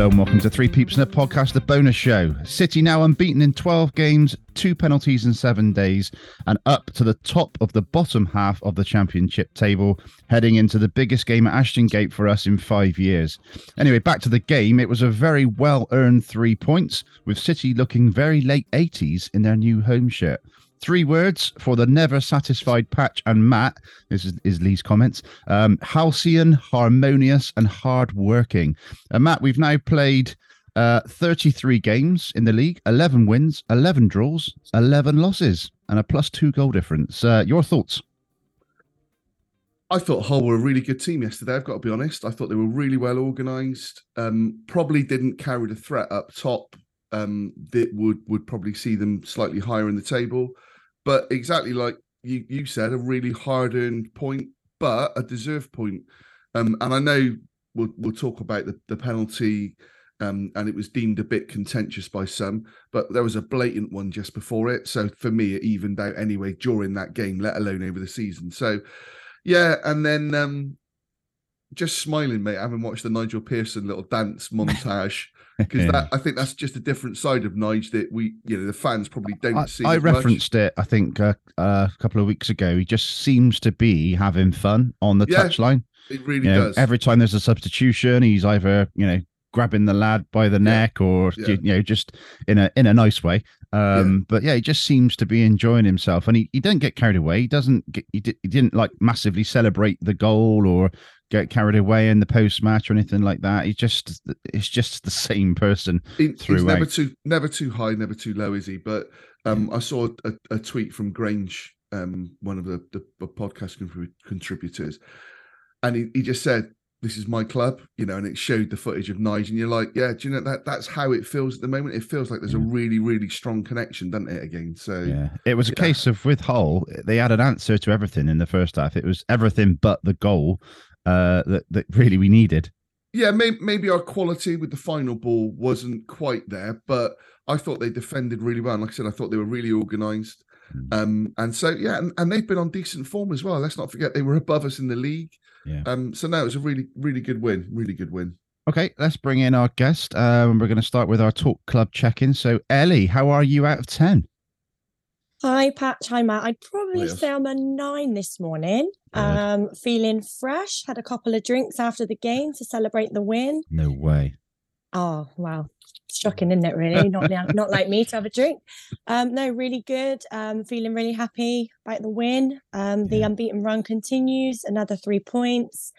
Hello and welcome to Three Peeps in a Podcast, the bonus show. City now unbeaten in 12 games, two penalties in seven days, and up to the top of the bottom half of the championship table, heading into the biggest game at Ashton Gate for us in five years. Anyway, back to the game. It was a very well earned three points, with City looking very late 80s in their new home shirt. Three words for the never satisfied Patch and Matt. This is, is Lee's comments. Um, halcyon, harmonious, and hard working. Uh, Matt, we've now played uh, 33 games in the league, 11 wins, 11 draws, 11 losses, and a plus two goal difference. Uh, your thoughts? I thought Hull were a really good team yesterday. I've got to be honest. I thought they were really well organised. Um, probably didn't carry the threat up top. Um, that would would probably see them slightly higher in the table. But exactly like you you said, a really hard earned point, but a deserved point. Um, and I know we'll we'll talk about the the penalty. Um, and it was deemed a bit contentious by some, but there was a blatant one just before it. So for me, it evened out anyway during that game, let alone over the season. So yeah, and then um just smiling, mate, having watched the Nigel Pearson little dance montage. Because Yeah. that I think that's just a different side of Nige that we, you know, the fans probably don't I, see. I as much. referenced it, I think, uh, uh, a couple of weeks ago. He just seems to be having fun on the Yeah, touchline. It really You know, does. every time there's a substitution, he's either you know grabbing the lad by the neck or yeah. you know just in a in a nice way. Um, But yeah, he just seems to be enjoying himself, and he, he doesn't get carried away. He doesn't get he, di- he didn't like massively celebrate the goal or get carried away in the post match or anything like that. He's just it's just the same person. Throughout. never too never too high, never too low, is he? But um, I saw a, a tweet from Grange, um, one of the, the, the podcast contrib- contributors, and he, he just said, "This is my club," you know, and it showed the footage of Nige, and you're like, "Yeah, do you know that that's how it feels at the moment? It feels like there's a really, really strong connection, doesn't it? Again, so Yeah, it was a Yeah. case of with Hull, they had an answer to everything in the first half. It was everything but the goal uh, that that really we needed. yeah, maybe, maybe our quality with the final ball wasn't quite there, but I thought they defended really well. And like I said, I thought they were really organised. Mm. Um, and so yeah, and, and they've been on decent form as well. Let's not forget they were above us in the league. Yeah. Um, so no, it was a really, really good win. Really good win. Okay, let's bring in our guest. Um, we're going to start with our talk club check-in. So, Ellie, how are you out of ten? Hi, Patch. Hi, Matt. I'd probably say I'm a nine this morning. Um, feeling fresh. Had a couple of drinks after the game to celebrate the win. No way. Oh, wow. Shocking, isn't it, really? Not, not like me to have a drink. Um, no, really good. Um, feeling really happy about the win. Um, the Yeah. unbeaten run continues, another three points,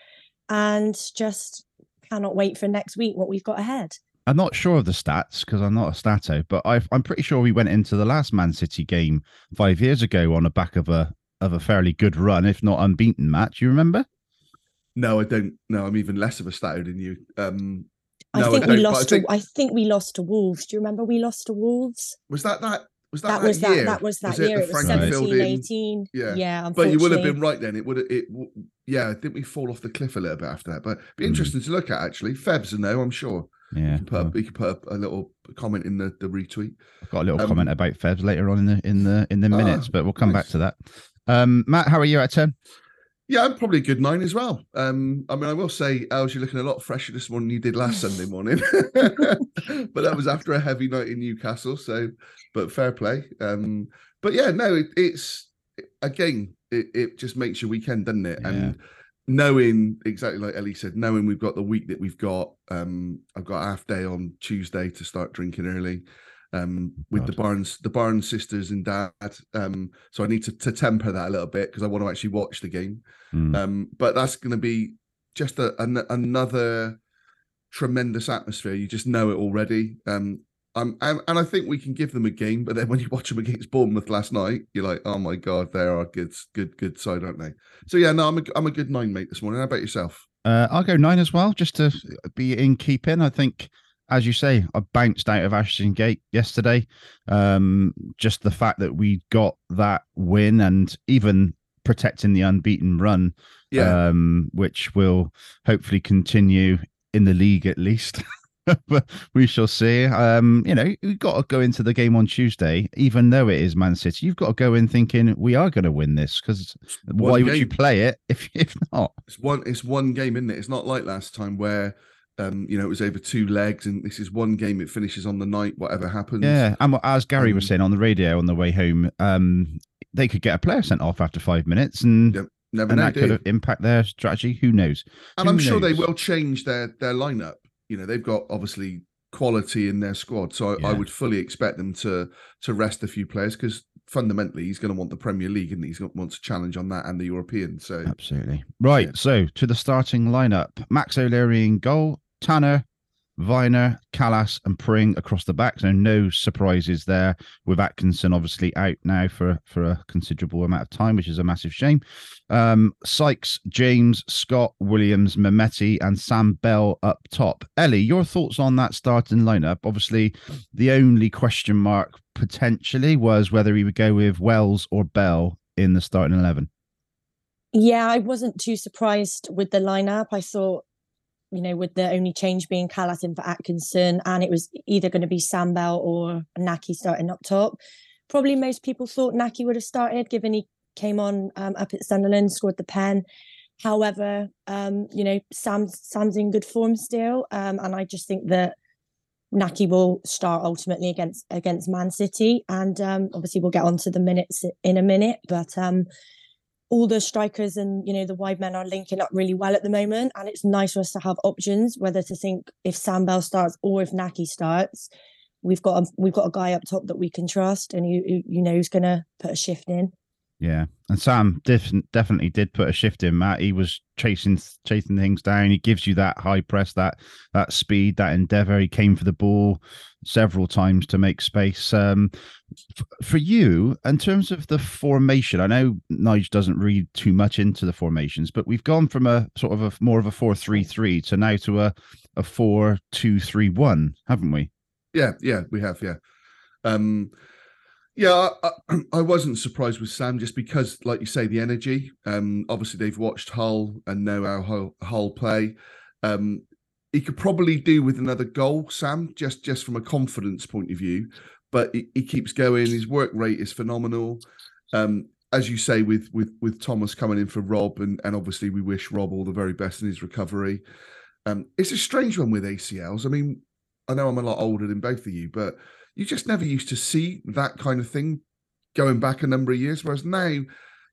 and just cannot wait for next week what we've got ahead. I'm not sure of the stats because I'm not a stato, but i I'm pretty sure we went into the last Man City game five years ago on the back of a of a fairly good run, if not unbeaten match. You remember? No, I don't. No, I'm even less of a stato than you. Um, I no, think don't, we but I lost. think- to, I think we lost to Wolves. Do you remember we lost to Wolves? was that that? Was that that that, was year? that that was that it year the it was 17 Fielding- 18 Yeah. yeah But you would have been right then. It would. It. Yeah, didn't we fall off the cliff a little bit after that? But be Mm. interesting to look at actually. Feb's a no, I'm sure. Yeah. You can put, up, you can put up a little comment in the, the retweet. I've got a little um, comment about Febs later on in the in the in the Ah, minutes, but we'll come back to that. Um, Matt, how are you at ten? Yeah, I'm probably a good nine as well. Um, I mean, I will say, Els, you're looking a lot fresher this morning than you did last Sunday morning. but that was after a heavy night in Newcastle. So, but fair play. Um, but yeah, no, it, it's again, it, it just makes your weekend, doesn't it? Yeah. And knowing exactly like Ellie said, knowing we've got the week that we've got, um, I've got a half day on Tuesday to start drinking early. Um, with the Barnes, the Barnes sisters and dad. Um, so I need to, to temper that a little bit because I want to actually watch the game. Mm, Um, but that's going to be just a, an, another tremendous atmosphere. You just know it already. Um, um, and, and I think we can give them a game. But then when you watch them against Bournemouth last night, you're like, oh my god, they are a good, good, good side, aren't they? So yeah, no, I'm a, I'm a good nine mate this morning. How about yourself? Uh, I'll go nine as well, just to be in keeping. I think as you say, I bounced out of Ashton Gate yesterday. Um, just the fact that we got that win and even protecting the unbeaten run, Yeah. um, which will hopefully continue in the league at least. but we shall see. Um, you know, you've got to go into the game on Tuesday, even though it is Man City. You've got to go in thinking we are going to win this because why One would you play it if if not? It's one. It's one game, isn't it? It's not like last time where, um, you know, it was over two legs, and this is one game. It finishes on the night. Whatever happens. Yeah, and as Gary was Um, saying on the radio on the way home, um, they could get a player sent off after five minutes, and. Never and know. that could impact their strategy. Who knows? And Who I'm sure they will change their their lineup. You know, they've got obviously quality in their squad, so I, I would fully expect them to to rest a few players because fundamentally he's going to want the Premier League and he's going to want to challenge on that and the European. So Absolutely right. Yeah. So to the starting lineup: Max O'Leary in goal, Tanner, Vyner, Kalas, and Pring across the back. So no surprises there. With Atkinson obviously out now for for a considerable amount of time, which is a massive shame. Um, Sykes, James, Scott, Williams, Mehmeti, and Sam Bell up top. Ellie, your thoughts on that starting lineup? Obviously, the only question mark potentially was whether he would go with Wells or Bell in the starting eleven. Yeah, I wasn't too surprised with the lineup. I thought, you know, with the only change being Kalas in for Atkinson, and it was either going to be Sam Bell or Nahki starting up top. Probably most people thought Nahki would have started, given he came on um, up at Sunderland, scored the pen. However, um, you know, Sam's Sam's in good form still, um, and I just think that Nahki will start ultimately against against Man City, and um, obviously we'll get on to the minutes in a minute, but. All the strikers and you know the wide men are linking up really well at the moment and it's nice for us to have options whether to think if Sam Bell starts or if Nahki starts. We've got a, we've got a guy up top that we can trust and you you, you know who's going to put a shift in Yeah, and Sam def- definitely did put a shift in. Matt, he was chasing chasing things down. He gives you that high press, that that speed, that endeavour. He came for the ball several times to make space. Um, f- for you, in terms of the formation, I know Nige doesn't read too much into the formations, but we've gone from a sort of a more of a four-three-three to now to a a four-two-three-one, haven't we? yeah, yeah, we have, yeah. Um, yeah, I, I, wasn't surprised with Sam just because, like you say, the energy. Um, obviously they've watched Hull and know how Hull, Hull play. Um, he could probably do with another goal, Sam, just just from a confidence point of view. But he, he keeps going. His work rate is phenomenal. Um, as you say, with with with Thomas coming in for Rob, and and obviously we wish Rob all the very best in his recovery. Um, it's a strange one with ACLs. I mean, I know I'm a lot older than both of you, but you just never used to see that kind of thing going back a number of years. Whereas now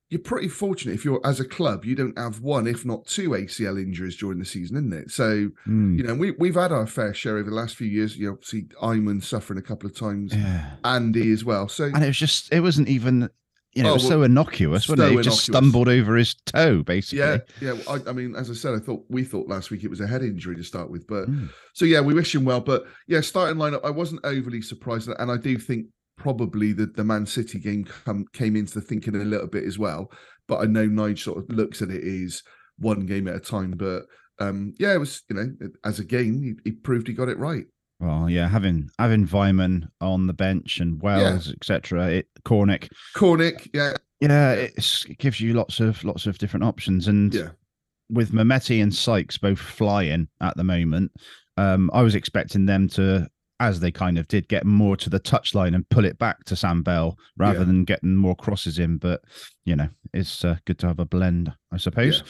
you're pretty fortunate if you're as a club, you don't have one, if not two ACL injuries during the season, isn't it? So, Hmm. you know, we we've had our fair share over the last few years. You know, obviously Iman suffering a couple of times, Yeah. Andy as well. So and it was just it wasn't even you know Oh, it was well, so innocuous wasn't so it he just stumbled over his toe basically yeah, yeah. well, I, I mean, as I said, I thought we thought last week it was a head injury to start with, but Mm. so yeah, we wish him well. But yeah, starting lineup, I wasn't overly surprised, and I do think probably that the Man City game come, came into the thinking a little bit as well. But I know Nige sort of looks at it as one game at a time. But um, yeah, it was you know as a game, he, he proved he got it right. Well yeah having having Weimann on the bench and Wells etc it Cornick. Cornick, yeah, yeah it's, it gives you lots of lots of different options. And yeah, with Mehmeti and Sykes both flying at the moment um I was expecting them to as they kind of did get more to the touchline and pull it back to Sam Bell rather Yeah. than getting more crosses in. But you know it's uh, good to have a blend I suppose.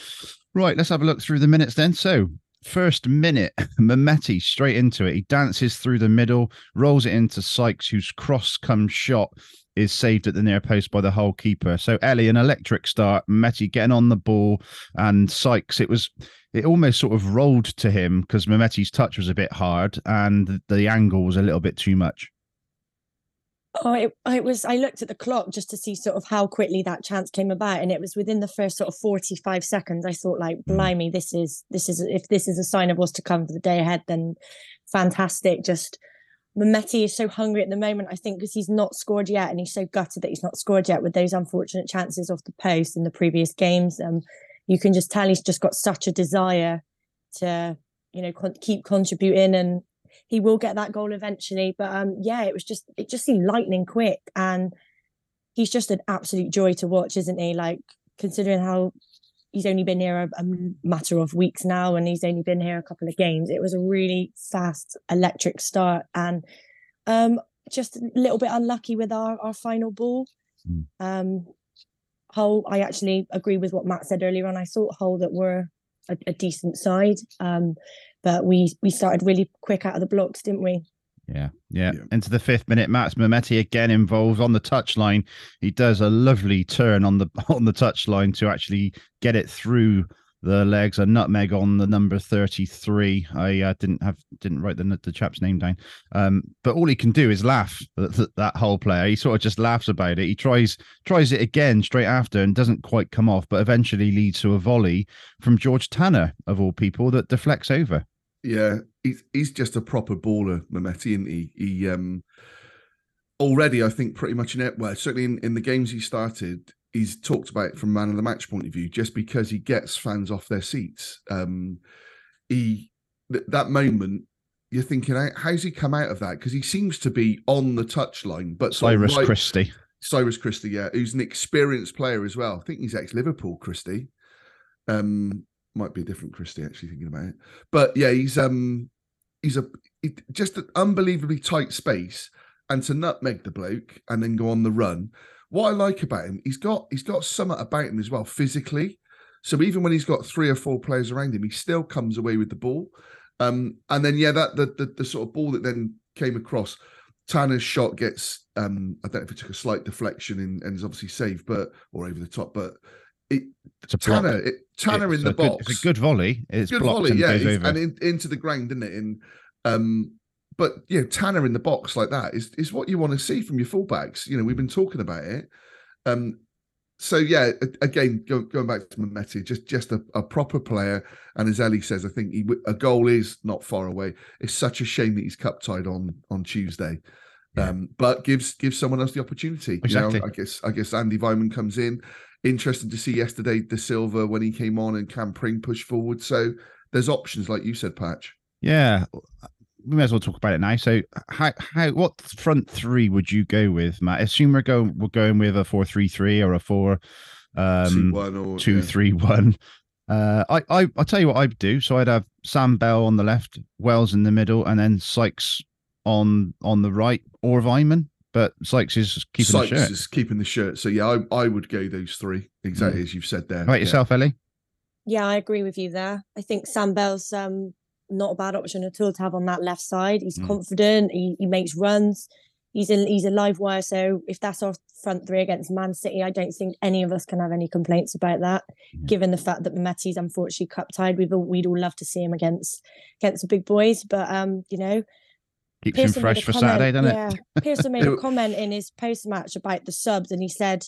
Right, let's have a look through the minutes then. So, first minute, Mehmeti straight into it. He dances through the middle, rolls it into Sykes, whose cross come shot is saved at the near post by the whole keeper. So, Ellie, an electric start, Mehmeti getting on the ball, and Sykes, it was. It almost sort of rolled to him because Mehmeti's touch was a bit hard and the angle was a little bit too much. Oh, it, it was. I looked at the clock just to see sort of how quickly that chance came about, and it was within the first sort of forty-five seconds. I thought, like, blimey, this is this is if this is a sign of what's to come for the day ahead, then fantastic. Just Mehmeti is so hungry at the moment. I think because he's not scored yet, and he's so gutted that he's not scored yet with those unfortunate chances off the post in the previous games. Um, you can just tell he's just got such a desire to, you know, con- keep contributing and he will get that goal eventually. But um, yeah, it was just it just seemed lightning quick, and he's just an absolute joy to watch, isn't he? Like considering how he's only been here a, a matter of weeks now, and he's only been here a couple of games. It was a really fast, electric start, and um, just a little bit unlucky with our our final ball. Mm. Um, Hull, I actually agree with what Matt said earlier on. I thought Hull that were a, a decent side, um, but we we started really quick out of the blocks, didn't we? Yeah, yeah, Yeah. Into the fifth minute, Max Mehmeti again involved on the touchline. He does a lovely turn on the on the touchline to actually get it through the legs. A nutmeg on the number thirty-three. I uh, didn't have didn't write the the chap's name down. Um, but all he can do is laugh. That, that, whole player, he sort of just laughs about it. He tries tries it again straight after and doesn't quite come off, but eventually leads to a volley from George Tanner of all people that deflects over. Yeah, he's he's just a proper baller, Mehmeti, isn't he? He um already, I think, pretty much in it. Well, certainly in, in the games he started, he's talked about it from man of the match point of view, just because he gets fans off their seats. Um, he th- that moment. You're thinking, how's he come out of that? Because he seems to be on the touchline, but Cyrus right- Christie. Cyrus Christie, yeah, who's an experienced player as well. I think he's ex Liverpool Christie. Um, might be a different Christie actually thinking about it, but yeah, he's um, he's a just an unbelievably tight space, and to nutmeg the bloke and then go on the run. What I like about him, he's got he's got something about him as well physically. So even when he's got three or four players around him, he still comes away with the ball. Um, and then yeah, that the, the the sort of ball that then came across. Tanner's shot gets um I don't know if it took a slight deflection and, and is obviously saved, but or over the top, but it It's a. Tanner it, Tanner It's in the good- box. it's a good volley. It's good blocked volley, and yeah, goes over. and in, into the ground, didn't it? And um but yeah, Tanner in the box like that is is what you want to see from your fullbacks. You know, we've been talking about it. Um so yeah, again, go, going back to Mehmeti, just just a, a proper player, and as Ellie says, I think he, a goal is not far away. It's such a shame that he's cup tied on on Tuesday, Yeah. um, but gives gives someone else the opportunity. You Exactly. know, I guess I guess Andy Weimann comes in. Interesting to see yesterday Dasilva when he came on and Cam Pring pushed forward. So there's options, like you said, Patch. Yeah, we may as well talk about it now. So, how how what front three would you go with, Matt? Assume we're going we're going with a four three three or a four Two um one or two yeah. three one. Uh, I I I'll tell you what I'd do. So I'd have Sam Bell on the left, Wells in the middle, and then Sykes on on the right, or Weimann. But Sykes is keeping Sykes the shirt. is keeping the shirt. So yeah, I, I would go those three exactly as you've said there. How about Yeah. yourself, Ellie? Yeah, I agree with you there. I think Sam Bell's um not a bad option at all to have on that left side. He's Mm. confident. He, he makes runs. He's a he's a live wire. So if that's our front three against Man City, I don't think any of us can have any complaints about that. Yeah. Given the fact that Mehmeti's unfortunately cup tied, we've all, we'd all love to see him against against the big boys. But um, you know, Keeps him Pearson made fresh for comment- Saturday, doesn't it? Yeah, Pearson made a comment in his post match about the subs, and he said,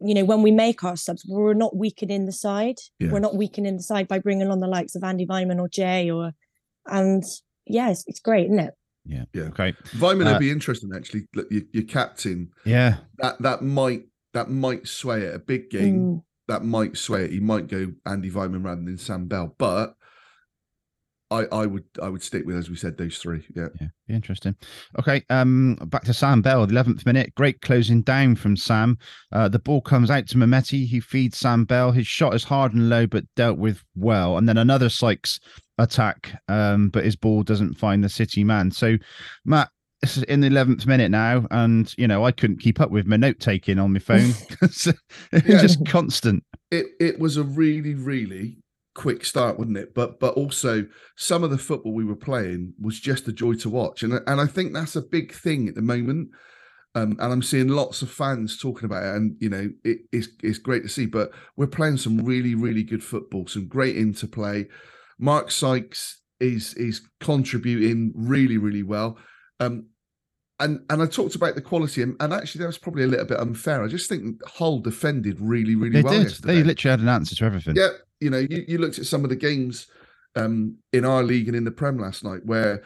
you know, when we make our subs, we're not weakening the side. Yeah. We're not weakening the side by bringing on the likes of Andy Weimann or Jay or, and yeah, it's, it's great, isn't it? Yeah. Yeah. Okay. Weimann Uh, would be interesting actually. Look, Your, your captain Yeah. that that might that might sway it. A big game Mm. that might sway it. He might go Andy Weimann rather than Sam Bell, but I I would I would stick with as we said those three. Yeah. Yeah, be interesting. Okay, um, back to Sam Bell, the eleventh minute. Great closing down from Sam. Uh, the ball comes out to Mehmeti. He feeds Sam Bell. His shot is hard and low, but dealt with well. And then another Sykes attack, um, but his ball doesn't find the City man. So, Matt, this is in the eleventh minute now, and you know I couldn't keep up with my note taking on my phone. it's Yeah. just constant. it it was a really really quick start wouldn't it? But but also some of the football we were playing was just a joy to watch. And and i think that's a big thing at the moment. Um, and i'm seeing lots of fans talking about it and you know it, it's it's great to see but we're playing some really really good football some great interplay. Mark sykes is is contributing really really well. Um and and I talked about the quality, and, and actually that was probably a little bit unfair. I just think Hull defended really, really They well did. yesterday. They literally had an answer to everything. Yeah, you know, you, you looked at some of the games um, in our league and in the Prem last night where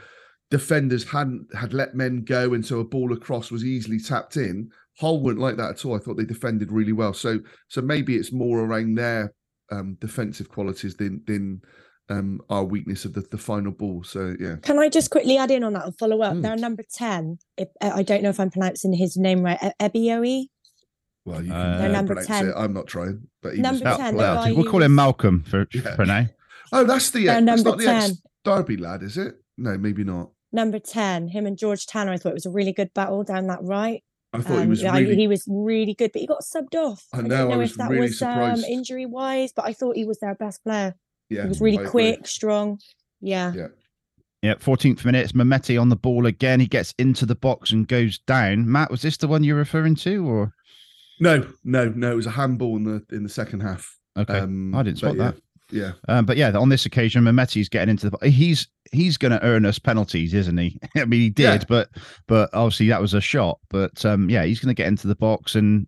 defenders hadn't had let men go, and so a ball across was easily tapped in. Hull weren't like that at all. I thought they defended really well. So so maybe it's more around their um, defensive qualities than than um, our weakness of the, the final ball. So yeah, Can I just quickly add in on that and follow up? Mm. They're number 10. If, uh, I don't know if I'm pronouncing his name right. E- Ebioe? well, you Uh, can They're number 10. it. I'm not trying, but he Number was, 10, the well, guy we'll who call him Malcolm for, Yeah. for now. Oh, that's the They're uh, that's number not the 10. ex Derby lad, is it? No, maybe not. Number 10, him and George Tanner. I thought it was a really good battle down that right. I thought he Um, was yeah, really. he was really good, but he got subbed off. I I, know, I don't know was if that really was um, surprised. injury wise, but I thought he was their best player. Yeah, he was really I agree. quick, strong. Yeah. Yeah. Yeah, 14th minute, it's Mehmeti on the ball again. He gets into the box and goes down. Matt, was this the one you're referring to, or No, no, no. It was a handball in the in the second half. okay? Um, I didn't spot that. Yeah, Um, but yeah, on this occasion, Mehmeti's getting into the. He's he's going to earn us penalties, isn't he? I mean, he did, Yeah. but but obviously that was a shot. But um, yeah, he's going to get into the box, and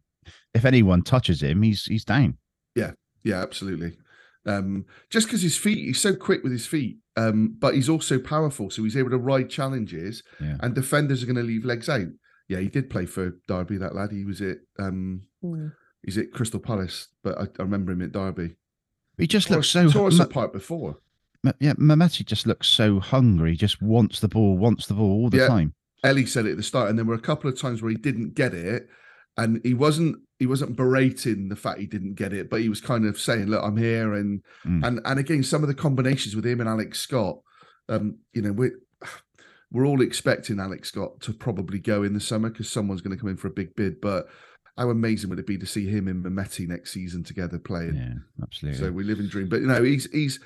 if anyone touches him, he's he's down. yeah, yeah, absolutely. Um, just because his feet, he's so quick with his feet, um, but he's also powerful, so he's able to ride challenges, Yeah. and defenders are going to leave legs out. Yeah, he did play for Derby. That lad, he was at um, Mm. he's at Crystal Palace, but I, I remember him at Derby. He just Tore looks us- so. tore us Me- apart before. Yeah, Mehmeti just looks so hungry. Just wants the ball, wants the ball all the Yeah. time. Ellie said it at the start, and there were a couple of times where he didn't get it, and he wasn't he wasn't berating the fact he didn't get it, but he was kind of saying, "Look, I'm here," and Mm. and and again, some of the combinations with him and Alex Scott, um, you know, we're we're all expecting Alex Scott to probably go in the summer because someone's going to come in for a big bid, but. How amazing would it be to see him and Mehmeti next season together playing? Yeah, absolutely. So we live in dream. But you know, he's he's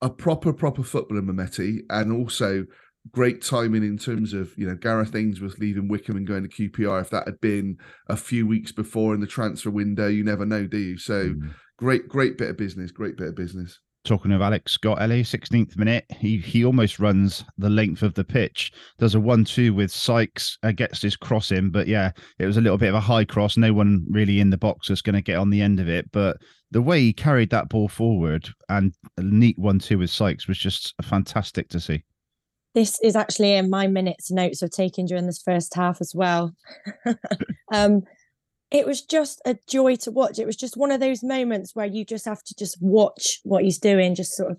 a proper proper footballer, Mehmeti, and also great timing in terms of you know Gareth Ainsworth leaving Wycombe and going to QPR. If that had been a few weeks before in the transfer window, you never know, do you? So Mm. great, great bit of business. Great bit of business. Talking of Alex Scott, Ellie, 16th minute, he he almost runs the length of the pitch. Does a one-two with Sykes, uh, gets his cross in, but yeah, it was a little bit of a high cross. No one really in the box was going to get on the end of it, but the way he carried that ball forward and a neat one-two with Sykes was just fantastic to see. This is actually in my minutes notes of taking during this first half as well. um, it was just a joy to watch. It was just one of those moments where you just have to just watch what he's doing, just sort of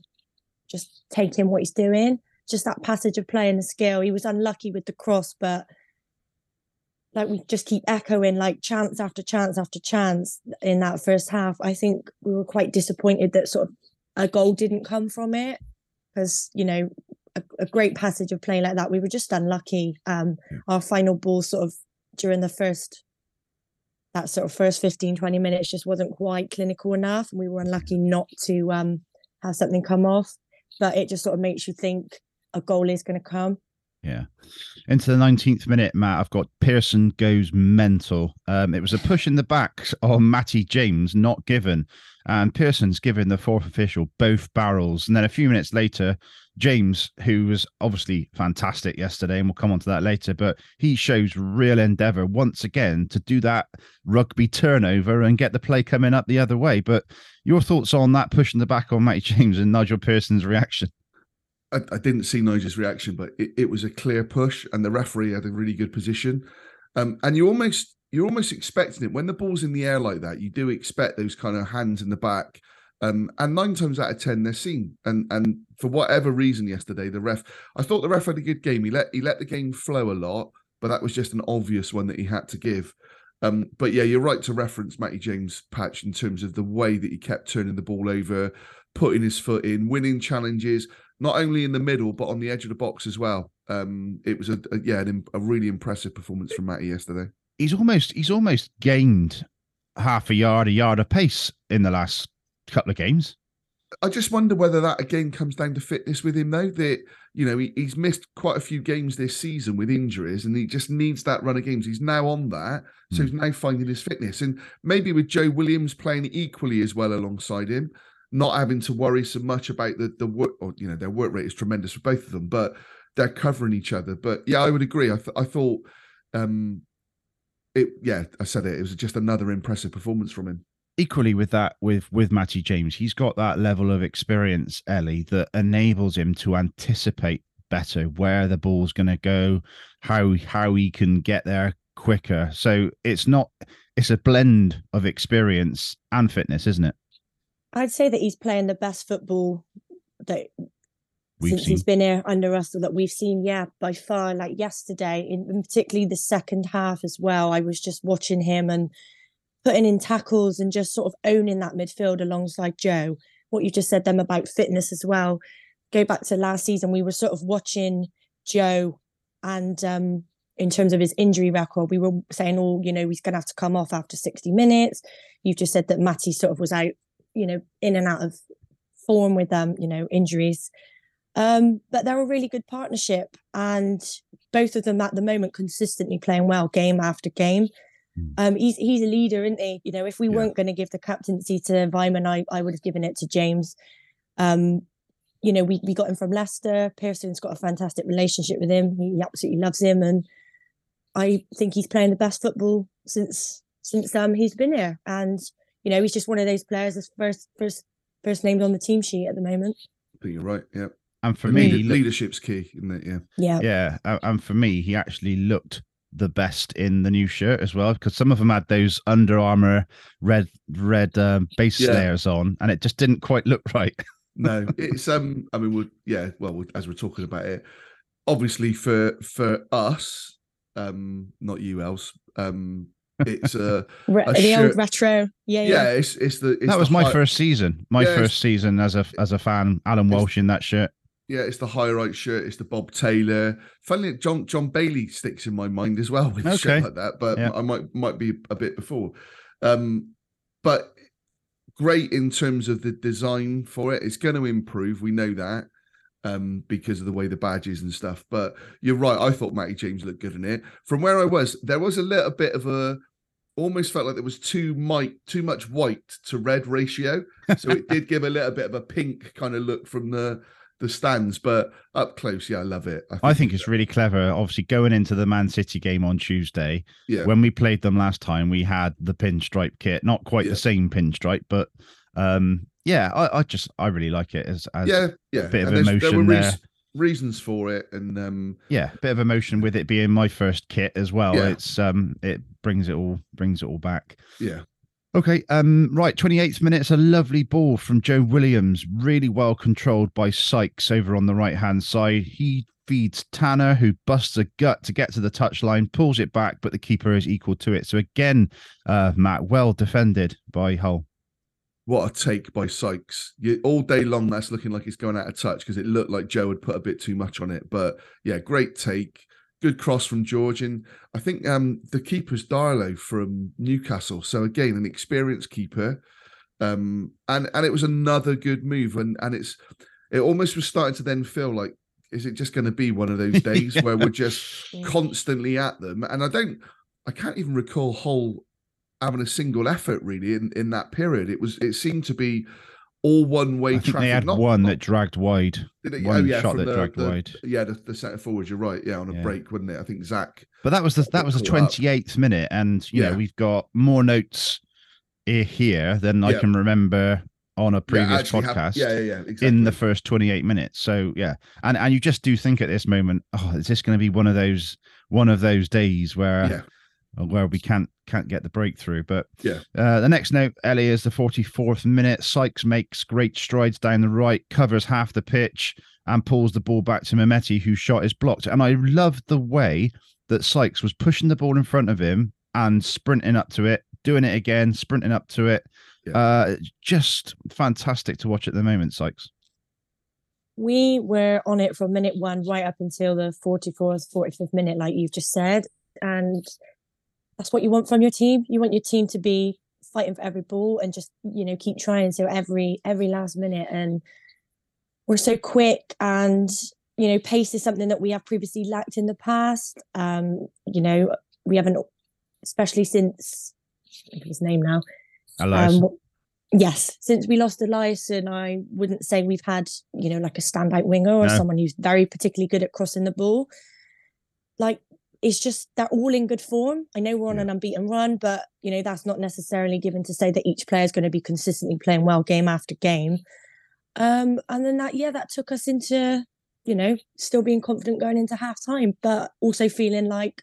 just take in what he's doing. Just that passage of play and the skill. He was unlucky with the cross, but like we just keep echoing like chance after chance after chance in that first half. I think we were quite disappointed that sort of a goal didn't come from it because you know a, a great passage of play like that. We were just unlucky. Um, our final ball sort of during the first that sort of first 15, 20 minutes just wasn't quite clinical enough. And we were unlucky not to um have something come off. But it just sort of makes you think a goal is going to come. Yeah. Into the 19th minute, Matt, I've got Pearson goes mental. Um, it was a push in the back on Matty James, not given. And Pearson's given the fourth official both barrels. And then a few minutes later, James, who was obviously fantastic yesterday, and we'll come on to that later, but he shows real endeavour once again to do that rugby turnover and get the play coming up the other way. But your thoughts on that push in the back on Matty James and Nigel Pearson's reaction? I, I didn't see Nigel's reaction, but it, it was a clear push, and the referee had a really good position. Um, and you almost you're almost expecting it when the ball's in the air like that. You do expect those kind of hands in the back. Um, and nine times out of ten, they're seen. And and for whatever reason, yesterday the ref, I thought the ref had a good game. He let he let the game flow a lot, but that was just an obvious one that he had to give. Um, but yeah, you're right to reference Matty James patch in terms of the way that he kept turning the ball over, putting his foot in, winning challenges, not only in the middle but on the edge of the box as well. Um, it was a, a yeah, an, a really impressive performance from Matty yesterday. he's almost he's almost gained half a yard, a yard of pace in the last couple of games. I just wonder whether that again comes down to fitness with him, though. That you know he, he's missed quite a few games this season with injuries, and he just needs that run of games. He's now on that, so Hmm. he's now finding his fitness, and maybe with Joe Williams playing equally as well alongside him, not having to worry so much about the the work. Or you know their work rate is tremendous for both of them, but they're covering each other. But yeah, I would agree. I th- I thought, um, it yeah, I said it. It was just another impressive performance from him. Equally with that, with with Matty James, he's got that level of experience, Ellie, that enables him to anticipate better where the ball's going to go, how how he can get there quicker. So it's not it's a blend of experience and fitness, isn't it? I'd say that he's playing the best football that We've since seen. he's been here under us that we've seen. Yeah, by far. Like yesterday, in, in particularly the second half as well. I was just watching him and putting in tackles and just sort of owning that midfield alongside Joe. What you just said them about fitness as well. Go back to last season, we were sort of watching Joe and um in terms of his injury record, we were saying, oh, you know, he's going to have to come off after 60 minutes. You've just said that Matty sort of was out, you know, in and out of form with um, you know, injuries. Um, but they're a really good partnership, and both of them at the moment consistently playing well game after game. Mm. Um, he's he's a leader, isn't he? You know, if we Yeah. weren't going to give the captaincy to Weimann, I I would have given it to James. Um, you know, we we got him from Leicester. Pearson's got a fantastic relationship with him. He absolutely loves him, and I think he's playing the best football since since um he's been here. And you know, he's just one of those players that's first first first named on the team sheet at the moment. I think you're right. Yeah. And for And me, leader- leadership's key, isn't it? Yeah. Yeah, yeah, and for me, he actually looked the best in the new shirt as well because some of them had those Under Armour red red um, base Yeah. layers on, and it just didn't quite look right. No, it's um. I mean, we yeah. Well, we- as we're talking about it, obviously for for us, um, not you, else. Um, it's uh, Re- A the old retro. Yeah, yeah. yeah. It's it's the it's that the was my high- first season. My Yeah, it's- first season as a as a fan. Alan It's- Walsh in that shirt. Yeah, it's the high right shirt. It's the Bob Taylor. Funnily, John John Bailey sticks in my mind as well with Okay. shit like that. But Yeah. I might might be a bit before. Um, but great in terms of the design for it. It's going to improve. We know that um, because of the way the badges and stuff. But you're right. I thought Matty James looked good in it. From where I was, there was a little bit of a almost felt like there was too might too much white to red ratio. So it did give a little bit of a pink kind of look from the the stands, but up close, yeah, I love it. I think it's really clever. Obviously, going into the Man City game on Tuesday, yeah, when we played them last time, we had the pinstripe kit, not quite Yeah. the same pinstripe, but um, yeah, I, I just I really like it as, as yeah, yeah. bit of And there were emotion there. Reasons for it, and um, yeah, bit of emotion with it being my first kit as well. Yeah. It's um, it brings it all brings it all back. yeah, Okay, um, right, 28th minute, it's a lovely ball from Joe Williams, really well controlled by Sykes over on the right hand side. He feeds Tanner, who busts a gut to get to the touchline, pulls it back, but the keeper is equal to it. So again, uh, Matt, well defended by Hull. What a take by Sykes. You, all day long, that's looking like it's going out of touch because it looked like Joe had put a bit too much on it. But yeah, great take. Good cross from George. And I think um, the keeper's Darlow from Newcastle. So again, an experienced keeper. Um, and and it was another good move. And and it's it almost was starting to then feel like, is it just going to be one of those days where we're just Yeah. constantly at them? And I don't, I can't even recall Hull having a single effort really in, in that period. It was, it seemed to be all one way traffic. they had not- one not- that dragged wide. did it? one oh, shot that the- dragged the- wide. Yeah, the, the centre forward. You're right. Yeah, on a Yeah. break, wasn't it? I think Zach. But that was the that was the Caught up. 28th minute, and you know Yeah. we've got more notes here than I can remember on a previous yeah, actually have- podcast. yeah, yeah, yeah. Exactly. in the first 28 minutes. So yeah, and and you just do think at this moment, oh, is this going to be one of those one of those days where Yeah. Where we can't can't get the breakthrough? But Yeah. uh, the next note, Ellie is the 44th minute. Sykes makes great strides down the right, covers half the pitch, and pulls the ball back to Mehmeti, whose shot is blocked. And I loved the way that Sykes was pushing the ball in front of him and sprinting up to it, doing it again, sprinting up to it. Yeah. Uh, just fantastic to watch at the moment, Sykes. we were on it from minute one right up until the 44th 45th minute like you've just said and that's what you want from your team you want your team to be fighting for every ball and just you know keep trying so every every last minute and we're so quick and you know pace is something that we have previously lacked in the past um you know we haven't especially since his name now Elias. um, yes, since we lost Eliasson, I wouldn't say we've had, you know, like a standout winger or No. someone who's very particularly good at crossing the ball. Like, it's just they're all in good form. I know we're on Yeah. an unbeaten run, but you know that's not necessarily given to say that each player is going to be consistently playing well game after game. Um, and then that, yeah, that took us into, you know, still being confident going into half time, but also feeling like,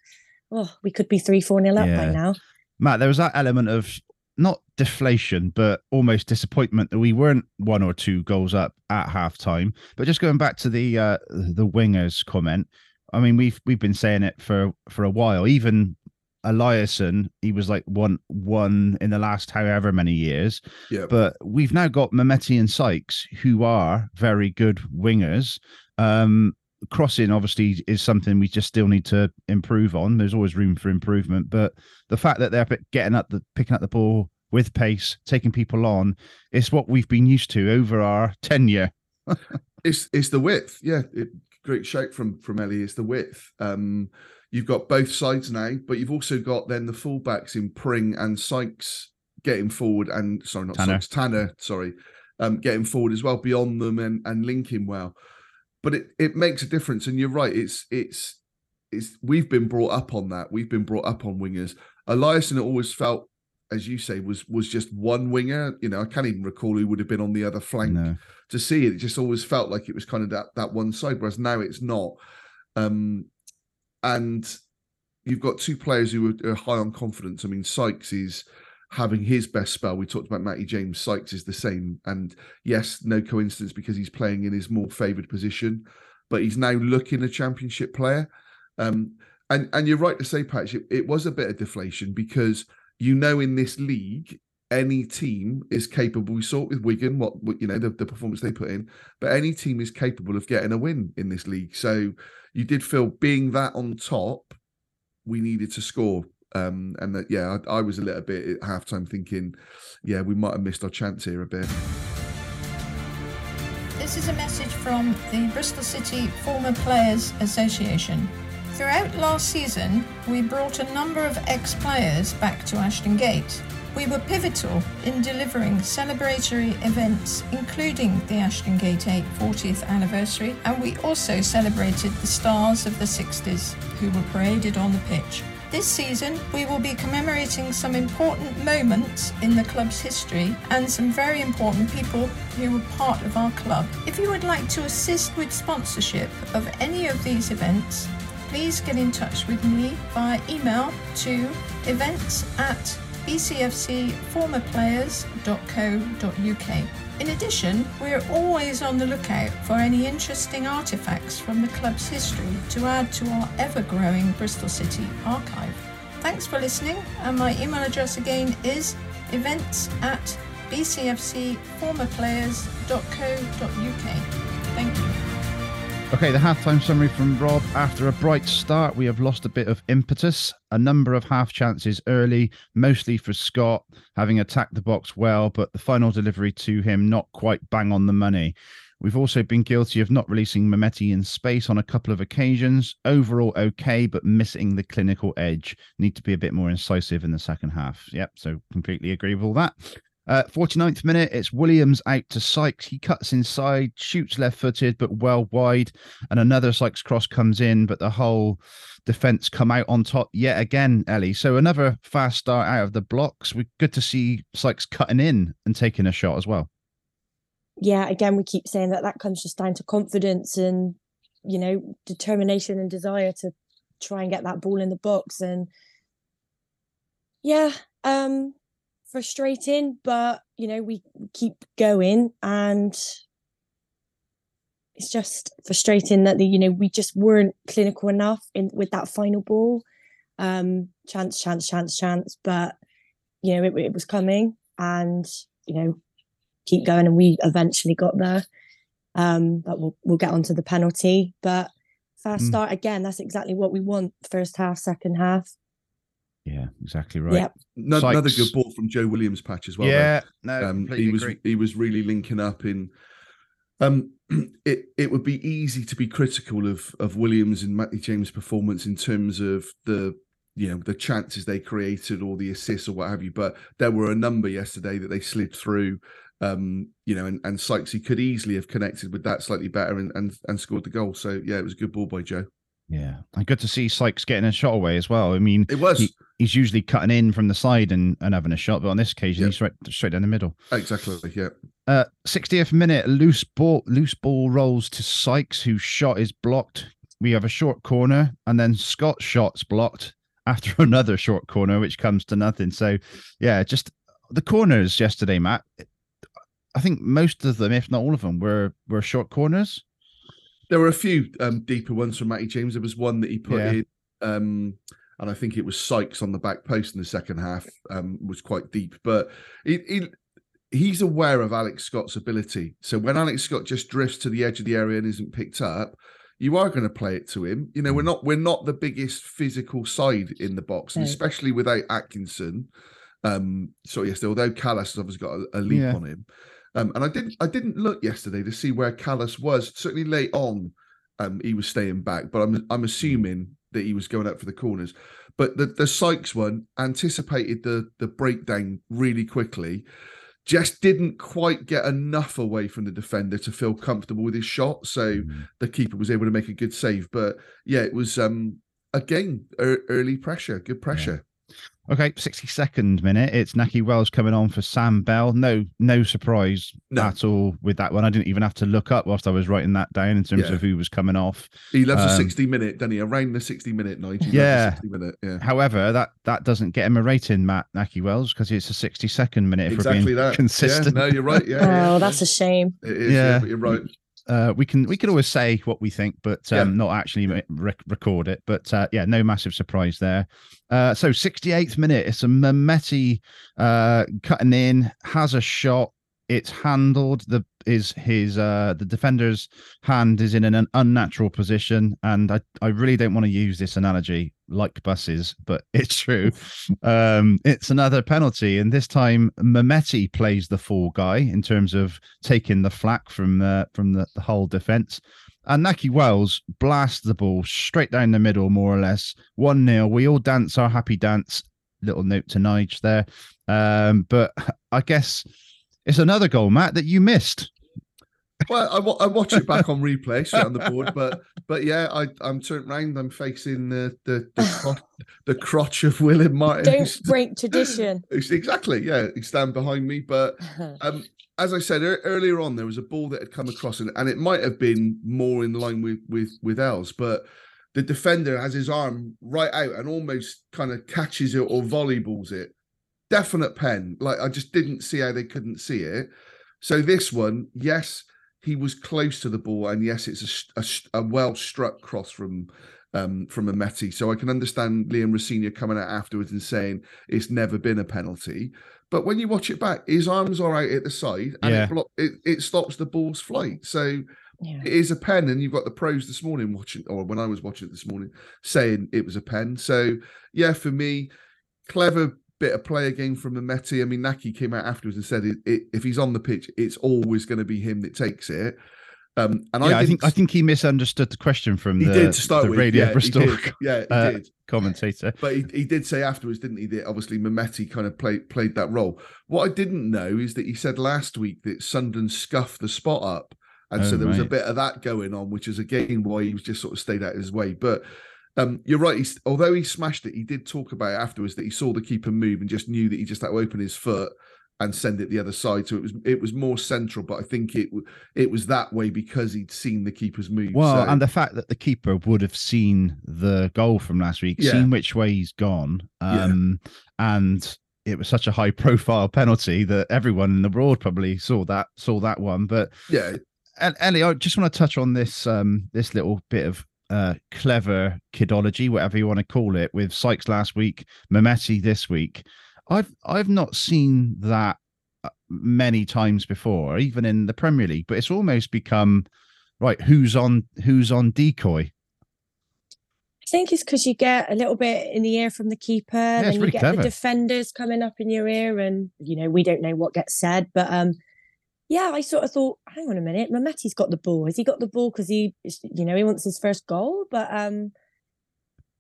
oh, we could be three, four nil up Yeah. by now. Matt, there was that element of not deflation, but almost disappointment that we weren't one or two goals up at halftime. But just going back to the uh, the wingers comment, I mean we've we've been saying it for for a while. Even Eliasson, he was like one one in the last however many years. Yeah. But we've now got Mehmeti and Sykes, who are very good wingers. Um, crossing obviously is something we just still need to improve on. There's always room for improvement, but the fact that they're getting up the picking up the ball with pace, taking people on, it's what we've been used to over our tenure. it's it's the width, yeah. It, great shout from from Ellie. It's the width. Um, you've got both sides now, but you've also got then the fullbacks in Pring and Sykes getting forward, and sorry, not Tanner. Sykes, Tanner, sorry, um, getting forward as well beyond them and and linking well but it, it makes a difference. And you're right. It's it's it's we've been brought up on that. We've been brought up on wingers. Eliasson always felt, as you say, was was just one winger. You know, I can't even recall who would have been on the other flank No. To see it. It just always felt like it was kind of that that one side, whereas now it's not. Um, and you've got two players who are, high on confidence. I mean, Sykes is having his best spell. We talked about Matty James. Sykes is the same. And yes, no coincidence because he's playing in his more favoured position, but he's now looking a championship player. Um, and and you're right to say, Patch, it, it was a bit of deflation because you know in this league any team is capable. We saw it with Wigan, what you know the, the performance they put in, but any team is capable of getting a win in this league. So you did feel being that on top, we needed to score. Um, and that yeah, I, I was a little bit at halftime thinking, yeah, we might have missed our chance here a bit. This is a message from the Bristol City Former Players Association. Throughout last season, we brought a number of ex players back to Ashton Gate. We were pivotal in delivering celebratory events, including the Ashton Gate 8 40th anniversary, and we also celebrated the stars of the 60s who were paraded on the pitch. This season, we will be commemorating some important moments in the club's history and some very important people who were part of our club. If you would like to assist with sponsorship of any of these events, please get in touch with me via email to events at bcfcformerplayers.co.uk. In addition, we are always on the lookout for any interesting artifacts from the club's history to add to our ever growing Bristol City archive. Thanks for listening, and my email address again is events at bcfcformerplayers.co.uk. Thank you. Okay, the halftime summary from Rob. After a bright start, we have lost a bit of impetus. A number of half chances early, mostly for Scott, having attacked the box well, but the final delivery to him not quite bang on the money. We've also been guilty of not releasing Mehmeti in space on a couple of occasions. Overall, okay, but missing the clinical edge. Need to be a bit more incisive in the second half. Yep, so completely agree with all that. Uh, 49th minute, it's Williams out to Sykes. He cuts inside, shoots left footed, but well wide. And another Sykes cross comes in, but the whole defense come out on top yet again, Ellie. So another fast start out of the blocks. We're good to see Sykes cutting in and taking a shot as well. yeah, again, we keep saying that that comes just down to confidence and, you know, determination and desire to try and get that ball in the box. And yeah, um, frustrating, but, you know, we keep going and it's just frustrating that the, you know, we just weren't clinical enough in with that final ball. Um, chance, chance, chance, chance, but you know, it, it was coming and, you know, keep going and we eventually got there um but we'll, we'll get onto the penalty but fast Mm. start again that's exactly what we want first half second half Yeah, exactly right. Yep. No, another good ball from Joe Williams patch as well. though. yeah, no, um, he was agree. he was really linking up in. Um, it it would be easy to be critical of of Williams and Matty James' performance in terms of the you know the chances they created or the assists or what have you, but there were a number yesterday that they slid through. Um, you know, and, and Sykes he could easily have connected with that slightly better and, and and scored the goal. So yeah, it was a good ball by Joe. Yeah, and good to see Sykes getting a shot away as well. I mean, It was He- he's usually cutting in from the side and, and having a shot, but on this occasion, Yep. he's right straight down the middle. exactly yeah. Uh, 60th minute, loose ball, loose ball rolls to Sykes, whose shot is blocked. We have a short corner, and then Scott's shot's blocked after another short corner, which comes to nothing. So, yeah, just the corners yesterday, Matt. I think most of them, if not all of them, were were short corners. There were a few um, deeper ones from Matty James. There was one that he put Yeah. in, um, and I think it was Sykes on the back post in the second half um, was quite deep. But he, he he's aware of Alex Scott's ability. So when Alex Scott just drifts to the edge of the area and isn't picked up, you are going to play it to him. You know, we're not we're not the biggest physical side in the box, and especially without Atkinson. Um, so yesterday, although Callas has obviously got a, a leap Yeah. on him, um, and I didn't I didn't look yesterday to see where Callas was. Certainly late on, um, he was staying back, but I'm I'm assuming that he was going up for the corners. But the the Sykes one anticipated the the breakdown really quickly. Just didn't quite get enough away from the defender to feel comfortable with his shot. So the keeper was able to make a good save. But yeah, it was um again ear- early pressure, good pressure. Okay, 62nd minute. It's Nahki Wells coming on for Sam Bell. No, no surprise No. at all with that one. I didn't even have to look up whilst I was writing that down in terms Yeah. of who was coming off. He loves a Um, 60 minute, doesn't he? Around the 60 minute night. He Yeah. 60 minute. Yeah. However, that that doesn't get him a rating, Matt Nahki Wells, because it's a 62nd minute. If we're exactly being that. consistent. Yeah, no, you're right. Yeah. yeah, oh, yeah. that's a shame. It is. Yeah, Yeah. but you're right. Uh, we can we can always say what we think, but um, Yeah. not actually re- record it. But uh, yeah, no massive surprise there. Uh, so 68th minute, it's a Mehmeti uh, cutting in, has a shot. It's handled. The is his uh, the defender's hand is in an unnatural position, and I I really don't want to use this analogy like buses, but it's true. um, it's another penalty, and this time Mehmeti plays the fall guy in terms of taking the flack from uh, from the, the whole defense. And Nahki Wells blasts the ball straight down the middle, more or less. 1 0. We all dance our happy dance. Little note to Nige there. Um, but I guess it's another goal, Matt, that you missed. Well, I, I watch it back on replay straight on the board, but but yeah, I I'm turned round. I'm facing the the the, crotch, the crotch of William Martin. Don't break tradition. exactly. Yeah, he stand behind me, but um, as I said ear- earlier on, there was a ball that had come across, and, and it might have been more in line with with with Els, but the defender has his arm right out and almost kind of catches it or volleyballs it. Definite pen. Like I just didn't see how they couldn't see it. So this one, yes, he was close to the ball, and yes, it's a a, a well struck cross from um, from Mehmeti. So I can understand Liam Rosenior coming out afterwards and saying it's never been a penalty. But when you watch it back, his arms are out at the side, and Yeah. it, block, it it stops the ball's flight. So Yeah. it is a pen, and you've got the pros this morning watching, or when I was watching it this morning, saying it was a pen. So yeah, for me, clever bit of play again from the Mehmeti. I mean, Nahki came out afterwards and said it, it, if he's on the pitch, it's always going to be him that takes it. Um, and yeah, I, I, think I think he misunderstood the question from he the, did to start the with. Radio yeah, Bristol He did. Yeah, uh, did. commentator. But he, he did say afterwards, didn't he, that obviously Mehmeti kind of played played that role. What I didn't know is that he said last week that Sunderland scuffed the spot up. And so Oh, there was a bit of that going on, which is again why he was just sort of stayed out of his way. But um, you're right. He's, although he smashed it, he did talk about it afterwards that he saw the keeper move and just knew that he just had to open his foot and send it the other side. So it was it was more central, but I think it it was that way because he'd seen the keeper's move. Well, So- and the fact that the keeper would have seen the goal from last week, Yeah. seen which way he's gone, Yeah. um, and it was such a high profile penalty that everyone in the broad probably saw that saw that one. But yeah, and Ellie, I just want to touch on this um this little bit of uh clever kidology, whatever you want to call it, with Sykes last week, Mehmeti this week. I've I've not seen that uh, many times before, even in the Premier League, but it's almost become right. Who's on who's on decoy? I think it's because you get a little bit in the ear from the keeper, and you get clever. the defenders coming up in your ear, and you know we don't know what gets said. But um, yeah, I sort of thought, hang on a minute, Mehmeti's got the ball. Has he got the ball because he, you know, he wants his first goal? But um,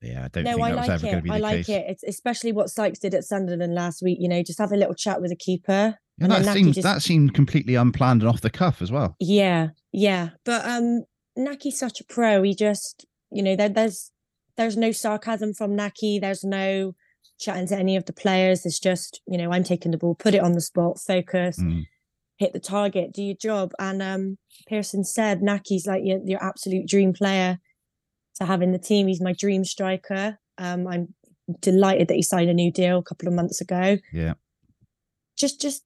Yeah, I don't no, think I like it. to be the I like case. it. It's especially what Sykes did at Sunderland last week. You know, just have a little chat with the keeper. And and that seemed just- that seemed completely unplanned and off the cuff as well. Yeah, yeah. But um Nahki's such a pro. He just, you know, there, there's there's no sarcasm from Nahki. There's no chatting to any of the players. It's just, you know, I'm taking the ball, put it on the spot, focus, Mm. Hit the target, do your job. And um Pearson said Nahki's like your your absolute dream player to have in the team. He's my dream striker. Um I'm delighted that he signed a new deal a couple of months ago. Yeah. just just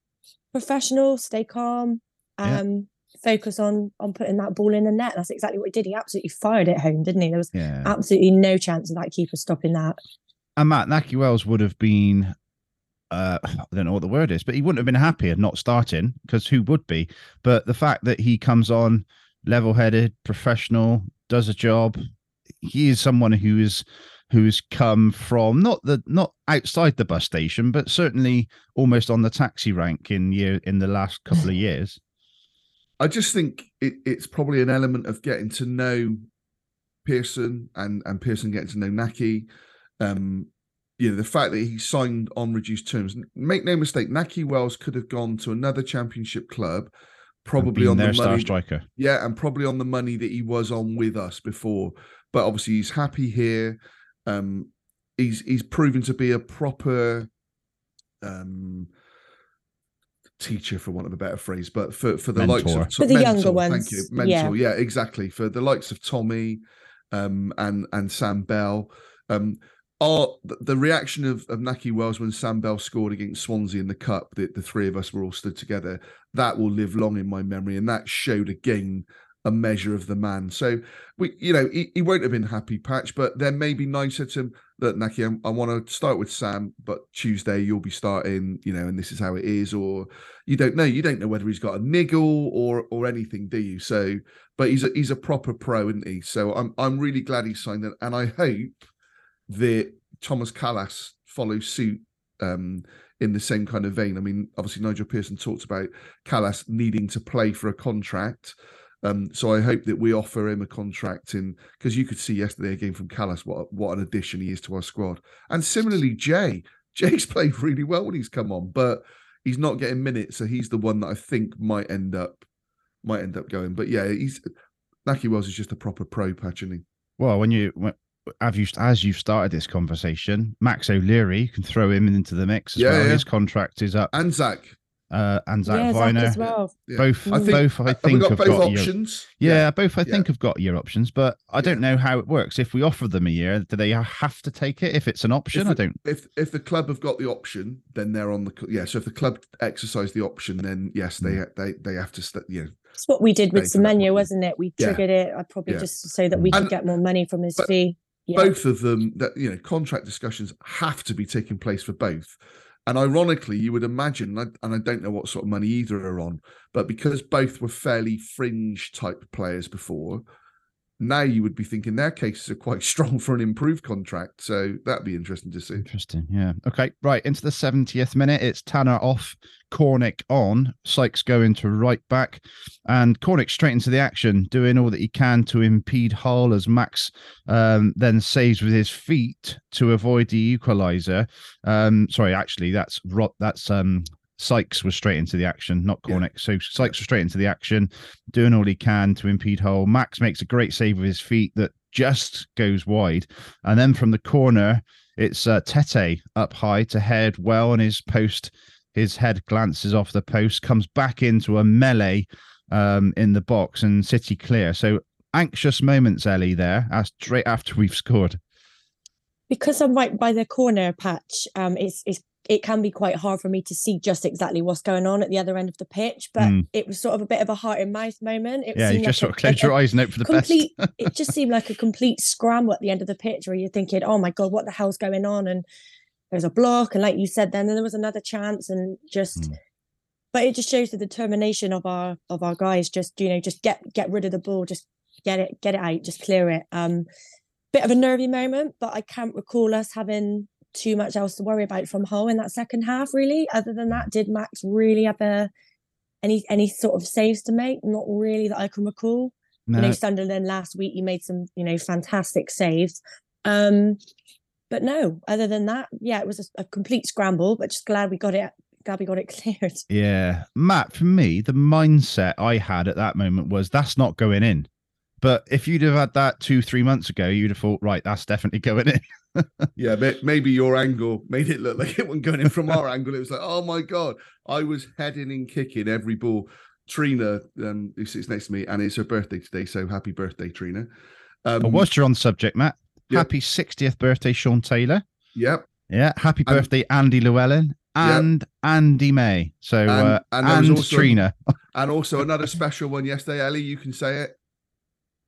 professional, stay calm, Yeah. um, focus on on putting that ball in the net. That's exactly what he did. He absolutely fired it home, didn't he? There was Yeah. absolutely no chance of that keeper stopping that. And Matt Nahki Wells would have been, uh, I don't know what the word is, but he wouldn't have been happy at not starting because who would be? But the fact that he comes on level headed, professional, does a job, he is someone who is who's come from not the not outside the bus station, but certainly almost on the taxi rank in year in the last couple of years. I just think it, it's probably an element of getting to know Pearson and and Pearson getting to know Nahki. Um, you know, the fact that he signed on reduced terms. Make no mistake, Nahki Wells could have gone to another championship club, probably on their the star money. striker. Yeah, and probably on the money that he was on with us before. But obviously he's happy here. Um he's he's proven to be a proper um teacher for want of a better phrase, but for for the likes Mentor. of For the younger mentor, Thank ones, you. yeah. Yeah. exactly. For the likes of Tommy um and and Sam Bell. Um Oh, our the- the reaction of, of Nahki Wells when Sam Bell scored against Swansea in the cup, that the three of us were all stood together, that will live long in my memory. And that showed again a measure of the man. So we, you know, he, he won't have been happy, Patch, but then maybe Nine said to him, Look, Nahki, I, I want to start with Sam, but Tuesday you'll be starting, you know, and this is how it is, or you don't know, you don't know whether he's got a niggle or or anything, do you? So, but he's a he's a proper pro, isn't he? So I'm I'm really glad he signed it, and I hope that Thomas Kalas follows suit um, in the same kind of vein. I mean, obviously Nigel Pearson talked about Kalas needing to play for a contract. Um, so I hope that we offer him a contract in because you could see yesterday again from Kalas what what an addition he is to our squad. And similarly, Jay. Jay's played really well when he's come on, but he's not getting minutes, so he's the one that I think might end up might end up going. But yeah, he's Nahki Wells is just a proper pro patch, isn't he? Well, when you when, have you as you've started this conversation, Max O'Leary, you can throw him into the mix as Yeah, well. yeah. His contract is up, And Zach. uh, and Zach yeah, Zak Vyner. as well. Yeah. Both, I both, think- I Have we think got have both got year, options? yeah, both I yeah. think have got year options, but I don't know how it works. If we offer them a year, do they have to take it? If it's an option, If I don't. If if the club have got the option, then they're on the yeah. So if the club exercise the option, then yes, they Mm. they they have to st- you know. It's what we did with Stay for that Semenyo, one. wasn't it? We Yeah. triggered it. I probably Yeah. just so that we could And- get more money from his but fee. Yeah. both of them that you know contract discussions have to be taking place for both and ironically you would imagine and I, and I don't know what sort of money either are on but because both were fairly fringe type players before now you would be thinking their cases are quite strong for an improved contract so that'd be interesting to see Interesting. Yeah. Okay. Right. Into the 70th minute. It's Tanner off, Cornick on, Sykes going to right back, and Cornick straight into the action, doing all that he can to impede Hull as Max um, then saves with his feet to avoid the equaliser. Um, sorry, actually, that's Rot. That's um, Sykes was straight into the action, not Yeah. Cornick. So Sykes was straight into the action, doing all he can to impede Hull. Max makes a great save with his feet that just goes wide, and then from the corner. It's uh, Tetteh up high to head well on his post. His head glances off the post, comes back into a melee um, in the box, and City clear. So anxious moments, Ellie, there, straight after we've scored. because I'm right by the corner patch, um, it's, it's it can be quite hard for me to see just exactly what's going on at the other end of the pitch. But Mm. it was sort of a bit of a heart in mouth moment. It Yeah, you just like sort of a- close a- your eyes and hope for the complete. best. it just seemed like a complete scramble at the end of the pitch, where you're thinking, "Oh my god, what the hell's going on?" And there's a block, and like you said, then there was another chance, and just. Mm. But it just shows the determination of our of our guys. Just you know, just get get rid of the ball, just get it get it out, just clear it. Um, bit of a nervy moment, but I can't recall us having too much else to worry about from Hull in that second half. Really, other than that, did Max really have a any any sort of saves to make? Not really that I can recall. You know, No, Sunderland last week, you made some you know fantastic saves. Um, but no, other than that, yeah, it was a, a complete scramble. But just glad we got it. Glad we got it cleared. yeah, Matt. For me, the mindset I had at that moment was that's not going in. But if you'd have had that two, three months ago, you'd have thought, right, that's definitely going in. yeah maybe your angle made it look like it wasn't going in from our angle it was like oh my god i was heading and kicking every ball trina um who sits next to me and it's her birthday today so happy birthday trina um but whilst you're on the subject, Matt, Yep. happy 60th birthday, Sean Taylor. yep Yeah, happy And- birthday, Andy Llewellyn. and Andy May. So And- uh, and and, also- Trina. And also another special one yesterday, Ellie. You can say it.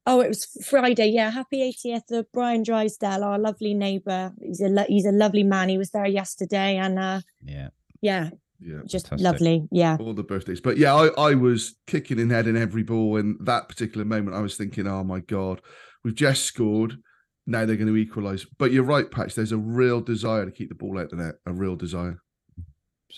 Oh, it was Friday. Yeah, happy 80th of Brian Drysdale, our lovely neighbour. He's a lo- he's a lovely man. He was there yesterday, and uh, Yeah. yeah, Yeah. just Fantastic. lovely. Yeah, all the birthdays. But yeah, I, I was kicking in head in every ball. And that particular moment, I was thinking, oh my God, we've just scored. Now they're going to equalise. But you're right, Patch. There's a real desire to keep the ball out the net, a real desire.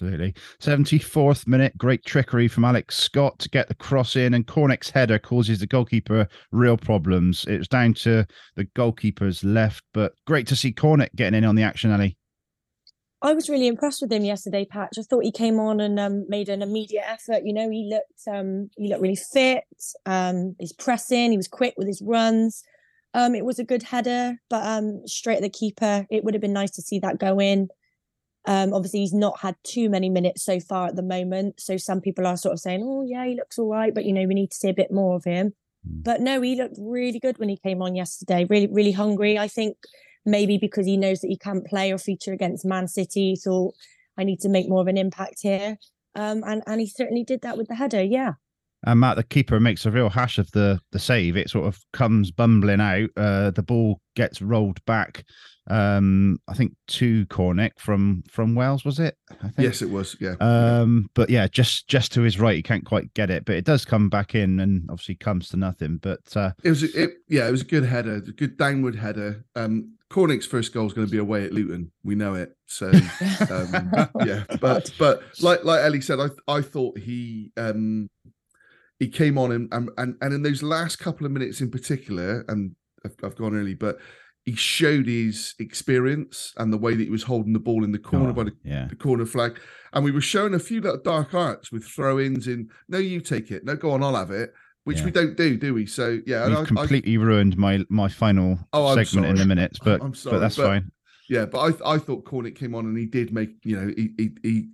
Absolutely. 74th minute, great trickery from Alex Scott to get the cross in, and Cornick's header causes the goalkeeper real problems. It was down to the goalkeeper's left, but great to see Cornick getting in on the action, Ali. I was really impressed with him yesterday, Patch. I thought he came on and um, made an immediate effort. You know, he looked um, he looked really fit. Um, he's pressing. He was quick with his runs. Um, it was a good header, but um, straight at the keeper. It would have been nice to see that go in. Um, obviously, he's not had too many minutes so far at the moment. So some people are sort of saying, "Oh, yeah, he looks all right," but you know, we need to see a bit more of him. Mm. But no, he looked really good when he came on yesterday. Really, really hungry. I think maybe because he knows that he can't play or feature against Man City, he thought I need to make more of an impact here. Um, and and he certainly did that with the header. Yeah, And Matt, the keeper, makes a real hash of the the save. It sort of comes bumbling out. Uh, the ball gets rolled back. Um, I think to Cornick from from Wales, was it? I think. Yes, it was. Yeah. Um, but yeah, just just to his right, he can't quite get it, but it does come back in, and obviously comes to nothing. But uh, It was a- it, yeah, it was a good header, a good downward header. Um, Cornick's first goal is going to be away at Luton. We know it. So um, yeah, but but like like Ellie said, I I thought he um he came on and and and, and in those last couple of minutes in particular, and I've, I've gone early, but he showed his experience and the way that he was holding the ball in the corner oh, by the yeah, the corner flag. And we were showing a few little dark arts with throw ins in, no, you take it. No, go on, I'll have it, which Yeah. we don't do, do we? So, yeah. you've I- I- completely ruined my my final Oh, segment in the minutes, but I'm sorry, but that's but- fine. yeah, but I, I thought Cornick came on and he did make, you know, he, he, he,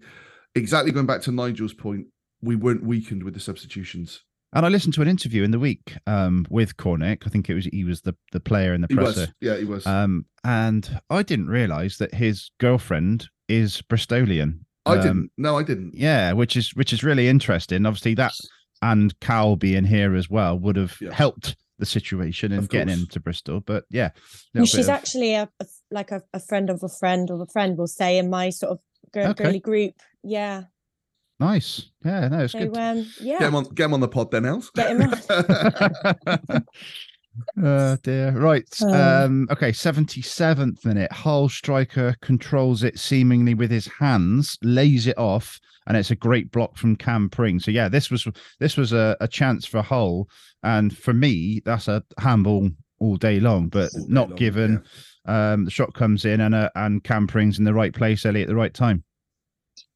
exactly going back to Nigel's point, we weren't weakened with the substitutions. And I listened to an interview in the week um, with Cornick. I think it was he was the the player in the He presser. was. Yeah, he was. Um, and I didn't realize that his girlfriend is Bristolian. I um, didn't. No, I didn't. Yeah, which is which is really interesting. Obviously, that and Cal being here as well would have Yeah. helped the situation in Of getting course. him to Bristol. But yeah, And little she's of- actually a, a- like a, a friend of a friend of a friend, will say in my sort of girl, Okay. girly group. Yeah. Nice. Yeah, no, it's So good. um, yeah. Get him on. Get him on the pod, then, Els. Get him on. oh dear. Right. Um, Um, okay, 77th minute. Hull striker controls it seemingly with his hands, lays it off, and it's a great block from Cam Pring. So yeah, this was this was a, a chance for Hull. And for me, that's a handball all day long, but All day not long, given. Um, the shot comes in and uh, and Cam Pring's in the right place, Ellie, at the right time.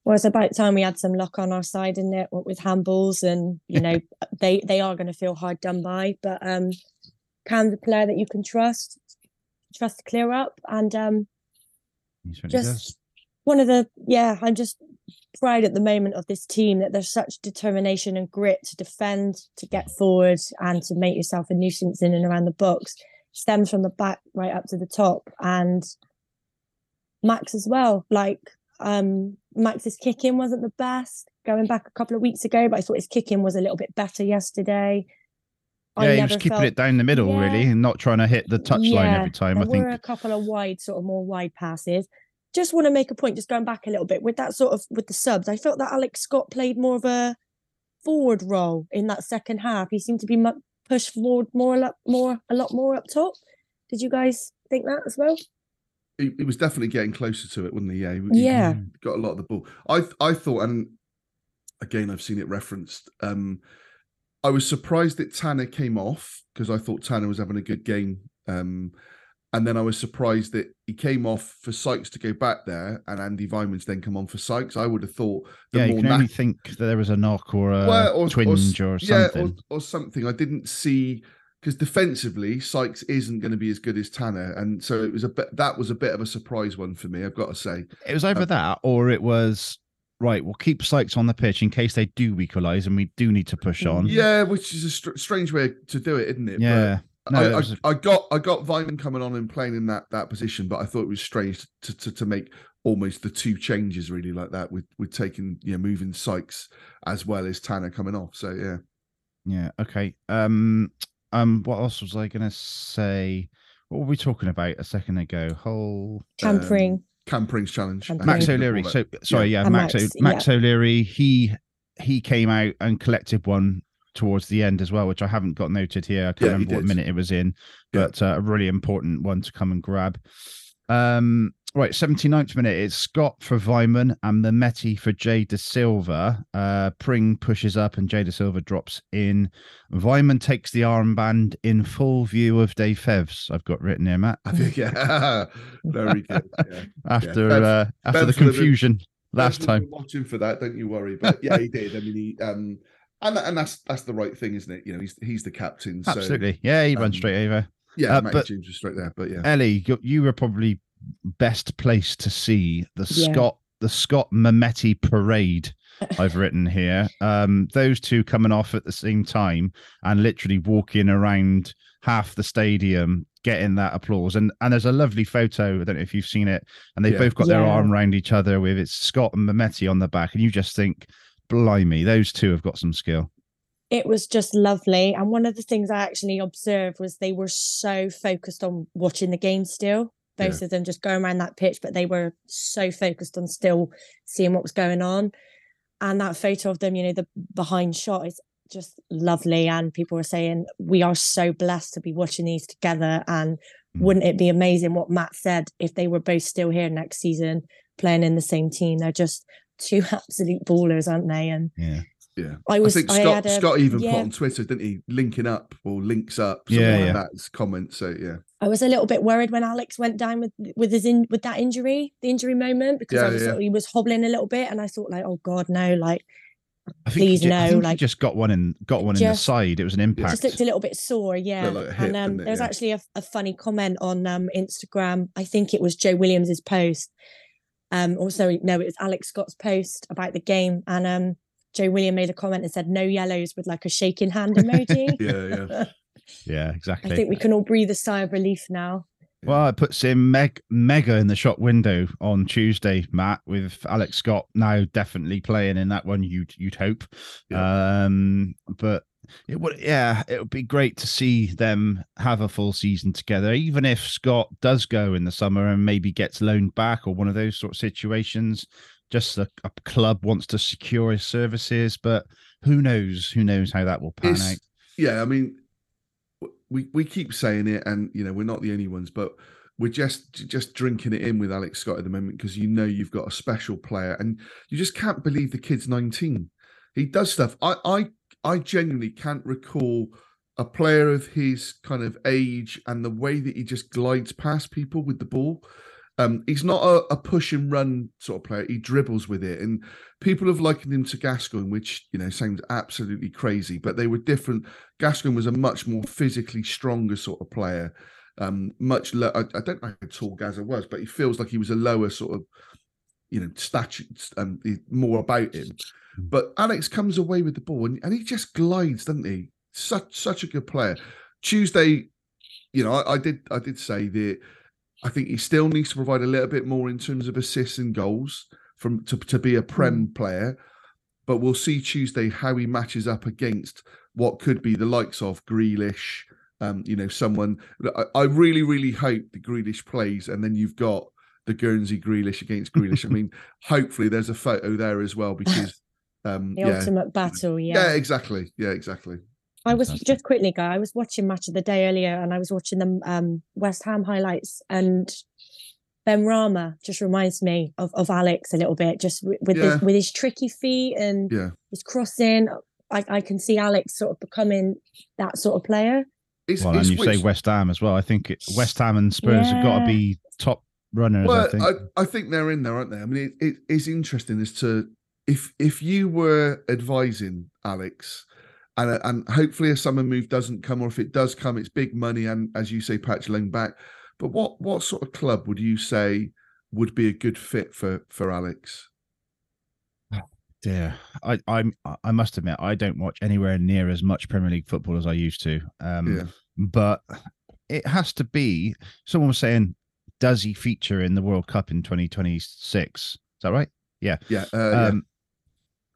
Well, it's about time we had some luck on our side in it with handballs, and you know they they are going to feel hard done by. But um, Cam's a player that you can trust, trust to clear up, and um, certainly does. just one of the yeah. I'm just proud at the moment of this team that there's such determination and grit to defend, to get forward, and to make yourself a nuisance in and around the box. Stems from the back right up to the top, and Max as well. Like um Max's kicking wasn't the best going back a couple of weeks ago, but I thought his kicking was a little bit better yesterday. Yeah, he was keeping it down the middle really, and not trying to hit the touchline Yeah, every time. There I think were a couple of wide, sort of more wide passes. Just want to make a point, just going back a little bit with that sort of with the subs. I felt that Alex Scott played more of a forward role in that second half. He seemed to be pushed forward more, a lot more, a lot more up top. Did you guys think that as well? He, he was definitely getting closer to it, wasn't he? Yeah, he, he Yeah. got a lot of the ball. I I thought, and again, I've seen it referenced. Um, I was surprised that Tanner came off because I thought Tanner was having a good game. Um, and then I was surprised that he came off for Sykes to go back there, and Andi Weimann's then come on for Sykes. I would have thought the yeah, you more can knack- only think that there was a knock or a well, or, twinge or, or, s- yeah, or, or something. I didn't see because defensively, Sykes isn't going to be as good as Tanner, and so it was a bit. That was a bit of a surprise one for me. I've got to say. It was either Uh, that or it was right. We'll keep Sykes on the pitch in case they do equalise, and we do need to push on. Yeah, which is a str- strange way to do it, isn't it? But yeah. No, I, I, a- I got I got Weimann coming on and playing in that that position, but I thought it was strange to to, to make almost the two changes really like that with with taking you know moving Sykes as well as Tanner coming off. So yeah, Yeah. Okay. Um. Um. What else was I gonna say? What were we talking about a second ago? Whole Tampering. Cam Pring's challenge. Campering. Max O'Leary. So sorry, yeah, And Max Max, O- Max O'Leary. He he came out and collected one towards the end as well, which I haven't got noted here. I can't Yeah, remember what minute it was in, Yeah. but uh, a really important one to come and grab. Um, right, 79th minute. It's Scott for Weimann and Mehmeti for Jay Dasilva. Uh, Pring pushes up and Jay Dasilva drops in. Weimann takes the armband in full view of Dave Fevs. I've got written here, Matt. Yeah, very good. Yeah. After Bev- uh, after the Bev's confusion last Bev's time. watching for that, don't you worry. But yeah, he did. I mean, he um, and and that's that's the right thing, isn't it? You know, he's he's the captain. So, Absolutely. Yeah, he runs um, straight over. Yeah, Uh, but- James was straight there. But yeah, Ellie, you, you were probably best place to see the Yeah. Scott the Scott Mehmeti parade. I've written here. Um, those two coming off at the same time and literally walking around half the stadium, getting that applause. And and there's a lovely photo. I don't know if you've seen it. And they've Yeah. both got their arm around each other with it's Scott and Mehmeti on the back, and you just think, blimey, those two have got some skill. it was just lovely. And one of the things I actually observed was they were so focused on watching the game still. Yeah. Both of them just going around that pitch, but they were so focused on still seeing what was going on. And that photo of them, you know, the behind shot is just lovely. And people were saying, we are so blessed to be watching these together. And Mm. wouldn't it be amazing what Matt said if they were both still here next season playing in the same team? They're just two absolute ballers, aren't they? And Yeah. Yeah. I was, I think Scott had a- Scott even yeah. put on Twitter, didn't he? Linking up or links up. Something Yeah, like yeah. that as comment. So yeah, I was a little bit worried when Alex went down with with his in with that injury, the injury moment, because Yeah, I was yeah. sort he was hobbling a little bit, and I thought like, oh god, no, like I think he Please ju- I no, think he like- just got one in got one in the side. It was an impact. just looked a little bit sore, yeah. like hip, and um, didn't there was Yeah. actually a, a funny comment on um Instagram. I think it was Joe Williams's post. Um, also no, it was Alex Scott's post about the game, and um, Joe William made a comment and said no yellows with like a shaking hand emoji. yeah, yeah. yeah, exactly. I think we can all breathe a sigh of relief now. Well, it puts him meg- mega in the shop window on Tuesday, Matt, with Alex Scott now definitely playing in that one. You'd you'd hope, um, but it would, yeah, it would be great to see them have a full season together. Even if Scott does go in the summer and maybe gets loaned back or one of those sort of situations, just a, a club wants to secure his services, but who knows? Who knows how that will pan It's- out? yeah, I mean, we we keep saying it, and you know, we're not the only ones, but we're just just drinking it in with Alex Scott at the moment because you know you've got a special player, and you just can't believe the kid's nineteen. He does stuff. I I I genuinely can't recall a player of his kind of age and the way that he just glides past people with the ball. Um, he's not a, a push and run sort of player. He dribbles with it, and people have likened him to Gascoigne, which you know sounds absolutely crazy, but they were different. Gascoigne was a much more physically stronger sort of player. Um, much lo- I, I don't know how tall Gazza was, but he feels like he was a lower sort of, you know, stature and um, more about him. But Alex comes away with the ball and, and he just glides, doesn't he? Such such a good player. Tuesday, you know, I, I did I did say that I think he still needs to provide a little bit more in terms of assists and goals from to, to be a prem player. But we'll see Tuesday how he matches up against what could be the likes of Grealish. Um, you know, someone I, I really, really hope the Grealish plays, and then you've got the Guernsey Grealish against Grealish. I mean, hopefully there's a photo there as well because um The yeah. ultimate battle, yeah. Yeah, exactly. Yeah, exactly. I was Fantastic. just quickly, guy. I was watching match of the day earlier, and I was watching the um, West Ham highlights, and Benrahma just reminds me of, of Alex a little bit, just with, with Yeah. his with his tricky feet and Yeah. his crossing. I, I can see Alex sort of becoming that sort of player. It's, Well, and it's you say West Ham as well. I think it, West Ham and Spurs have got to be top runners. I think. I, I, think they're in there, aren't they? I mean, it, it, it's interesting as to if if you were advising Alex, and and hopefully a summer move doesn't come, or if it does come, it's big money, and as you say, patch loan back. But what what sort of club would you say would be a good fit for for Alex? dear. I I'm I must admit I don't watch anywhere near as much Premier League football as I used to. Um, Yeah. but it has to be. Someone was saying does he feature in the World Cup in 2026? Is that right? Yeah, uh, yeah. Um,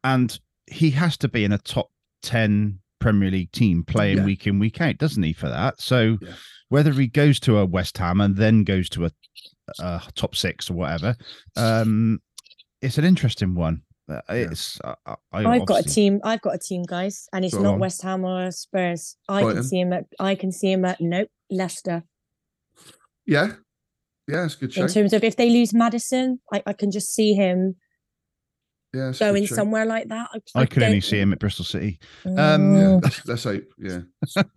and he has to be in a top 10 Premier League team playing Yeah. week in, week out, doesn't he, for that? So Yeah. whether he goes to a West Ham and then goes to a, a top six or whatever, um, it's an interesting one. Uh, It's I, I I've got a team. I've got a team, guys, and it's Go not on. West Ham or Spurs. I Brighton. can see him at. I can see him at. Nope, Leicester. yeah, yeah. It's good show. In terms of if they lose Maddison, I, I can just see him Yeah, it's a good going somewhere like that. I can only don't- see him at Bristol City. Um, Yeah, Mm, let's, let's hope. Yeah,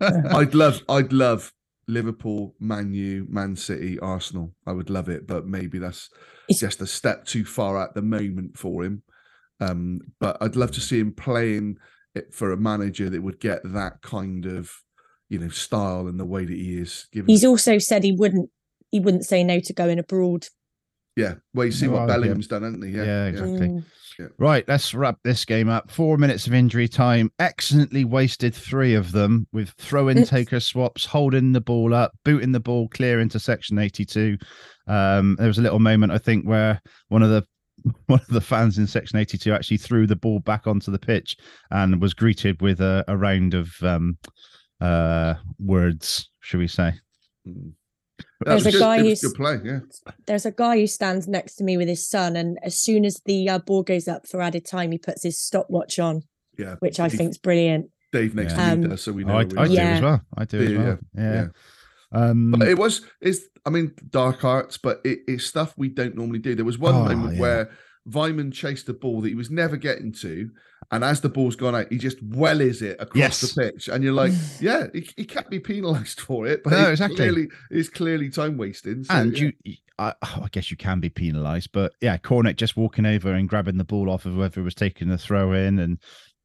I'd love, I'd love Liverpool, Man U, Man City, Arsenal. I would love it, but maybe that's It's- just a step too far at the moment for him. Um, but I'd love to see him playing it for a manager that would get that kind of, you know, style and the way that he is. Given, He's also said he wouldn't. He wouldn't say no to going abroad. yeah. Well, you see Well, what yeah. Bellingham's done, hasn't he? Yeah, Yeah, exactly. Mm. Right, let's wrap this game up. Four minutes of injury time. Excellently wasted three of them with throw in taker swaps, holding the ball up, booting the ball clear into section 82. Um, there was a little moment, I think, where one of the one of the fans in section 82 actually threw the ball back onto the pitch and was greeted with a, a round of um, uh, words, should we say? Mm. There's a good- guy it was who's- good play. Yeah, There's a guy who stands next to me with his son, and as soon as the uh, ball goes up for added time, he puts his stopwatch on, yeah. which I think is brilliant. Dave next Yeah. to me Um, does, so we Oh, know. I, I do Yeah. as well. I do as Yeah, well. yeah, Yeah. yeah. Um, But it was it's I mean dark arts, but it, it's stuff we don't normally do. There was one Oh, moment yeah. where Weimann chased a ball that he was never getting to, and as the ball's gone out, he just wellies it across Yes. the pitch, and you're like, yeah, he, he can't be penalised for it, but No, it's exactly. clearly it's clearly time wasting. So, and yeah. you, I, I guess you can be penalised, but yeah, Cornick just walking over and grabbing the ball off of whoever was taking the throw in, and,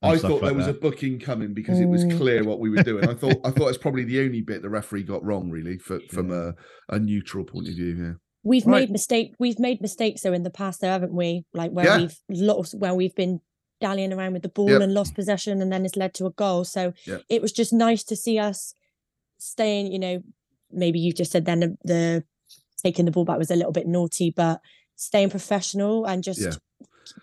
and I thought like there was that. a booking coming because it was Mm. clear what we were doing. I thought I thought it's probably the only bit the referee got wrong, really, for, from a, a neutral point of view. Yeah. We've Right. made mistake. We've made mistakes though in the past, though, haven't we? Like where Yeah. we've lost, where we've been dallying around with the ball Yep. and lost possession, and then it's led to a goal. So Yep. it was just nice to see us staying. You know, maybe you just said then the, the taking the ball back was a little bit naughty, but staying professional and just Yeah.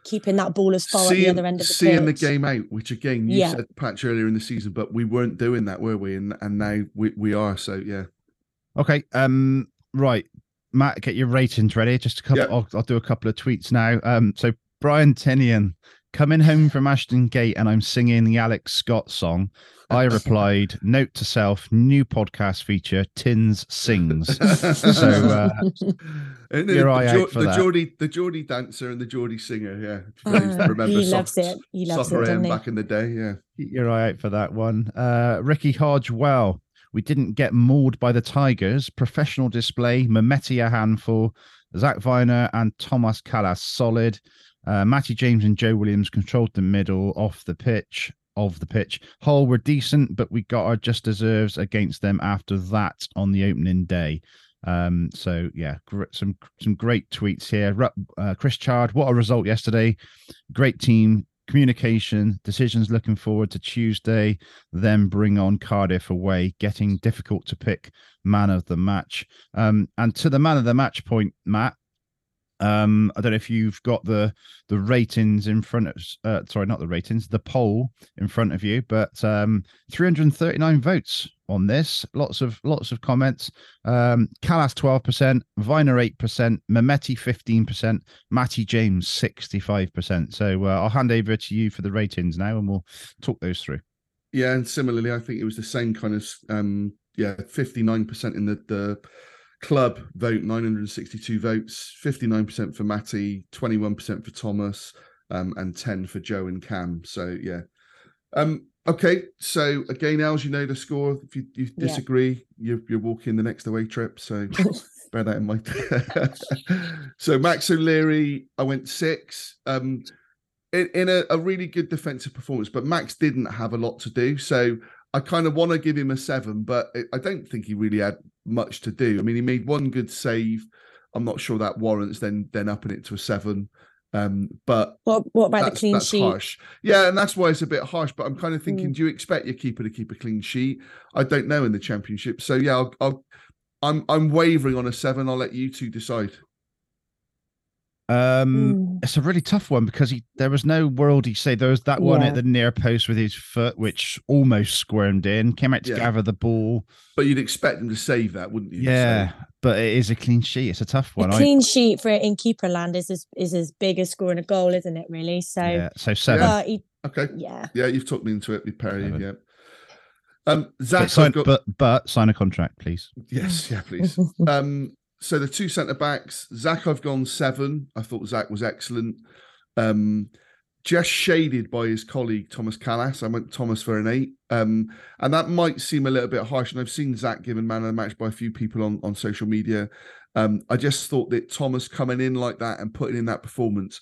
keeping that ball as far at the seeing, other end of the seeing the game out, which again you Yeah. said Patch earlier in the season, but we weren't doing that, were we? And and now we, we are. So yeah, Okay. Um. Right, Matt, get your ratings ready. Just a couple. Yeah. I'll, I'll do a couple of tweets now. Um. So Brian Tinnion coming home from Ashton Gate, and I'm singing the Alex Scott song. I replied, "Note to self: new podcast feature: Tins sings." so uh, and your the, eye Geor- out for the that. Geordie, the Geordie dancer and the Geordie singer. Yeah, Uh, remember he Soc- loves it. He loves it, doesn't he? back in the day. Yeah, your eye out for that one. Uh, Ricky Hodge, well, we didn't get mauled by the Tigers. Professional display. Mehmeti a handful. Zak Vyner and Thomas Kalas solid. Uh, Matty James and Joe Williams controlled the middle off the pitch. Of the pitch, Hull were decent, but we got our just deserves against them after that on the opening day. Um, so yeah, gr- some some great tweets here. Uh, Chris Chard, what a result yesterday! Great team, communication, decisions. Looking forward to Tuesday. Then bring on Cardiff away. Getting difficult to pick man of the match. Um, and to the man of the match point, Matt. Um, I don't know if you've got the the ratings in front of uh, sorry, not the ratings, the poll in front of you, but um 339 votes on this. Lots of lots of comments. Um Kalas 12%, Vyner 8%, Mehmeti 15%, Matty James 65%. So uh, I'll hand over to you for the ratings now and we'll talk those through. yeah. And similarly, I think it was the same kind of um yeah, fifty nine percent in the the club vote, nine hundred and sixty two votes, fifty nine percent for Matty, twenty one percent for Thomas, um, and ten for Joe and Cam. So yeah. Um, okay, so again, Els, you know the score. If you, you Yeah. disagree, you're you're walking the next away trip. So bear that in mind. so Max O'Leary, I went six. Um, in, in a, a really good defensive performance, but Max didn't have a lot to do. So I kind of want to give him a seven, but I- don't think he really had much to do. I mean, he made one good save. I'm not sure that warrants then then upping it to a seven. Um, but What What about the clean that's sheet? harsh. Yeah, and that's why it's a bit harsh. But I'm kind of Mm. thinking, do you expect your keeper to keep a clean sheet? I don't know in the championship. So yeah, I'll, I'll I'm I'm wavering on a seven. I'll let you two decide. Um, Mm. it's a really tough one because he there was no world. He say there was that one Yeah. at the near post with his foot, which almost squirmed in. Came out to Yeah. gather the ball. But you'd expect him to save that, wouldn't you? Yeah, So, but it is a clean sheet. It's a tough A one. I, clean sheet for in keeper land is as is as big as scoring a goal, isn't it? Really. So, yeah, so seven. but he, okay. yeah, Yeah, you've talked me into it with Perry. Seven. Yeah. Um, but, Zach, sign, got but but sign a contract, please. yes, yeah, please. um, so the two centre backs, Zach, I've gone seven. I thought Zach was excellent. Um, just shaded by his colleague Thomas Callas. I went Thomas for an eight. Um, and that might seem a little bit harsh. And I've seen Zach given man of the match by a few people on, on social media. Um, I just thought that Thomas coming in like that and putting in that performance,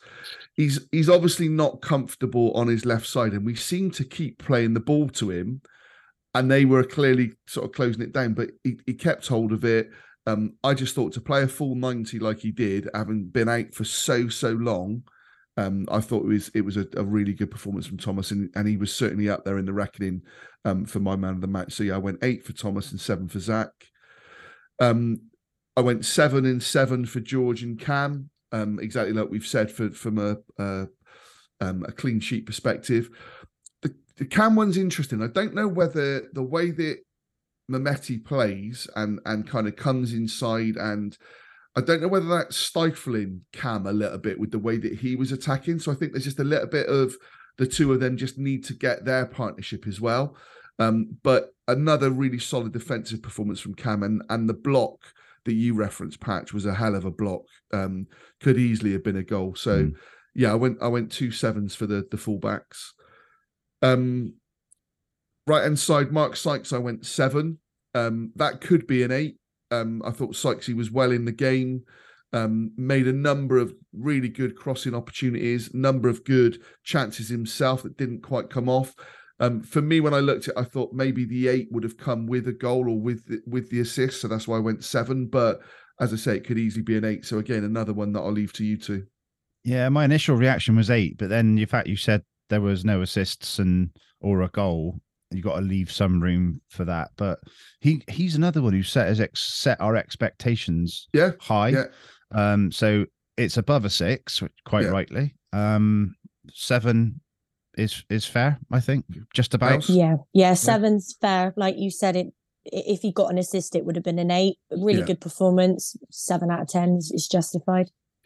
he's he's obviously not comfortable on his left side, and we seem to keep playing the ball to him, and they were clearly sort of closing it down, but he, he kept hold of it. Um, I just thought to play a full ninety like he did, having been out for so so long, um, I thought it was it was a, a really good performance from Thomas, and, and he was certainly up there in the reckoning um, for my man of the match. So yeah, I went eight for Thomas and seven for Zach. Um, I went seven and seven for George and Cam, um, exactly like we've said for from a um, a clean sheet perspective. The, the Cam one's interesting. I don't know whether the way that Mehmeti plays and and kind of comes inside and I don't know whether that's stifling Cam a little bit with the way that he was attacking. So I think there's just a little bit of the two of them just need to get their partnership as well. Um, but another really solid defensive performance from Cam and, and the block that you referenced, Patch, was a hell of a block. Um, could easily have been a goal. So Mm. yeah, I went I went two sevens for the the fullbacks. Um, right hand side, Mark Sykes, I went seven. Um, that could be an eight. Um, I thought Sykesy was well in the game. Um, made a number of really good crossing opportunities, number of good chances himself that didn't quite come off. Um, for me, when I looked at, it, I thought maybe the eight would have come with a goal or with the, with the assist, so that's why I went seven. But as I say, it could easily be an eight. So again, another one that I'll leave to you two. Yeah, my initial reaction was eight, but then the fact you said there was no assists and or a goal, you got to leave some room for that. But he he's another one who set his ex, set our expectations Yeah, high. yeah. Um, so it's above a six, quite Yeah. rightly. Um, seven is is fair, I think, just about. Yeah, yeah. Seven's fair, like you said. It if he got an assist, it would have been an eight. Really Yeah. good performance. Seven out of ten is, is